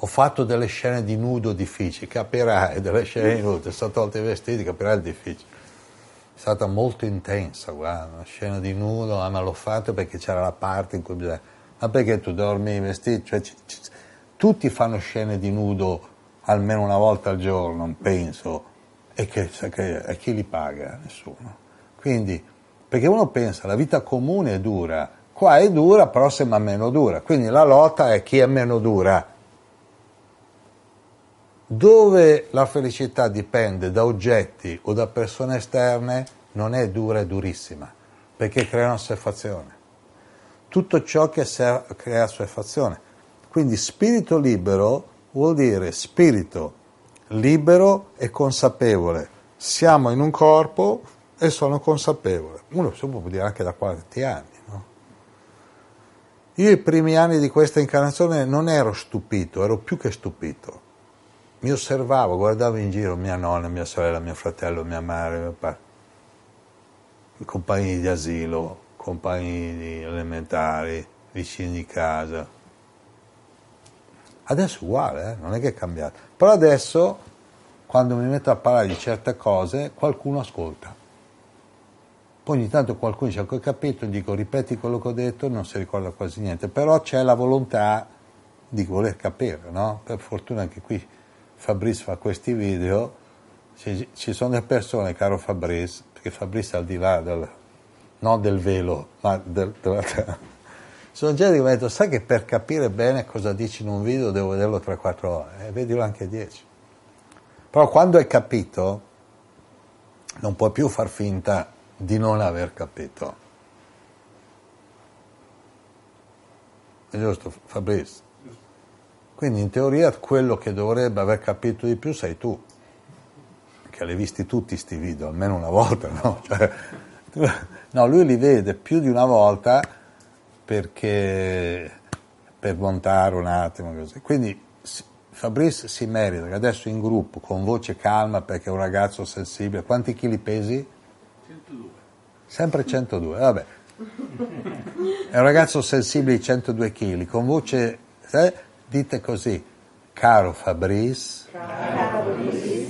Ho fatto delle scene di nudo difficili, capirai, delle scene di nudo, sono tolti i vestiti, capirai il difficile. È stata molto intensa, guarda, una scena di nudo, ah, ma l'ho fatto perché c'era la parte in cui bisogna ma perché tu dormi vestito? Cioè, c- c- tutti fanno scene di nudo almeno una volta al giorno, penso, e, che, che, e chi li paga? Nessuno. Quindi, perché uno pensa la vita comune è dura, qua è dura, però sembra meno dura, quindi la lotta è chi è meno dura. Dove la felicità dipende da oggetti o da persone esterne non è dura, è durissima, perché crea un'osservazione tutto ciò che crea assuefazione. Quindi spirito libero vuol dire spirito libero e consapevole. Siamo in un corpo e sono consapevole. Uno si può dire anche da quanti anni. No? Io i primi anni di questa incarnazione non ero stupito, ero più che stupito. Mi osservavo, guardavo in giro mia nonna, mia sorella, mio fratello, mia madre, mio padre, i compagni di asilo, compagni elementari, vicini di casa. Adesso è uguale, eh? non è che è cambiato. Però adesso, quando mi metto a parlare di certe cose, qualcuno ascolta. Poi ogni tanto qualcuno dice, ho capito, dico, ripeti quello che ho detto, non si ricorda quasi niente. Però c'è la volontà di voler capire, no? Per fortuna anche qui Fabrice fa questi video, ci, ci sono persone, caro Fabrice, perché Fabrice è al di là del, non del velo, ma del, della terra. Sono gente che mi detto, sai che per capire bene cosa dici in un video devo vederlo 3-4 ore, e eh, vedilo anche 10. Però quando hai capito, non puoi più far finta di non aver capito. È giusto, Fabrizio? Quindi in teoria quello che dovrebbe aver capito di più sei tu, che l'hai visti tutti questi video, almeno una volta, no? Cioè, No, lui li vede più di una volta perché per montare un attimo così. Quindi Fabrice si merita che adesso in gruppo, con voce calma, perché è un ragazzo sensibile, quanti chili pesi? 102. Sempre 102, vabbè. È un ragazzo sensibile di 102 kg, con voce... Eh, Dite così, caro Fabrice, caro Fabrice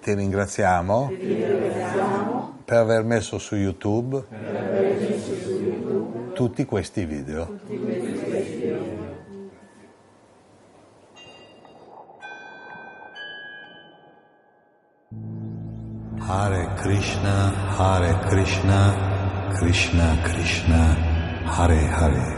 ti, ringraziamo ti ringraziamo, per aver messo su YouTube, messo su YouTube tutti questi video. Tutti questi video. Hare Krishna, Hare Krishna, Krishna Krishna, Hare Hare.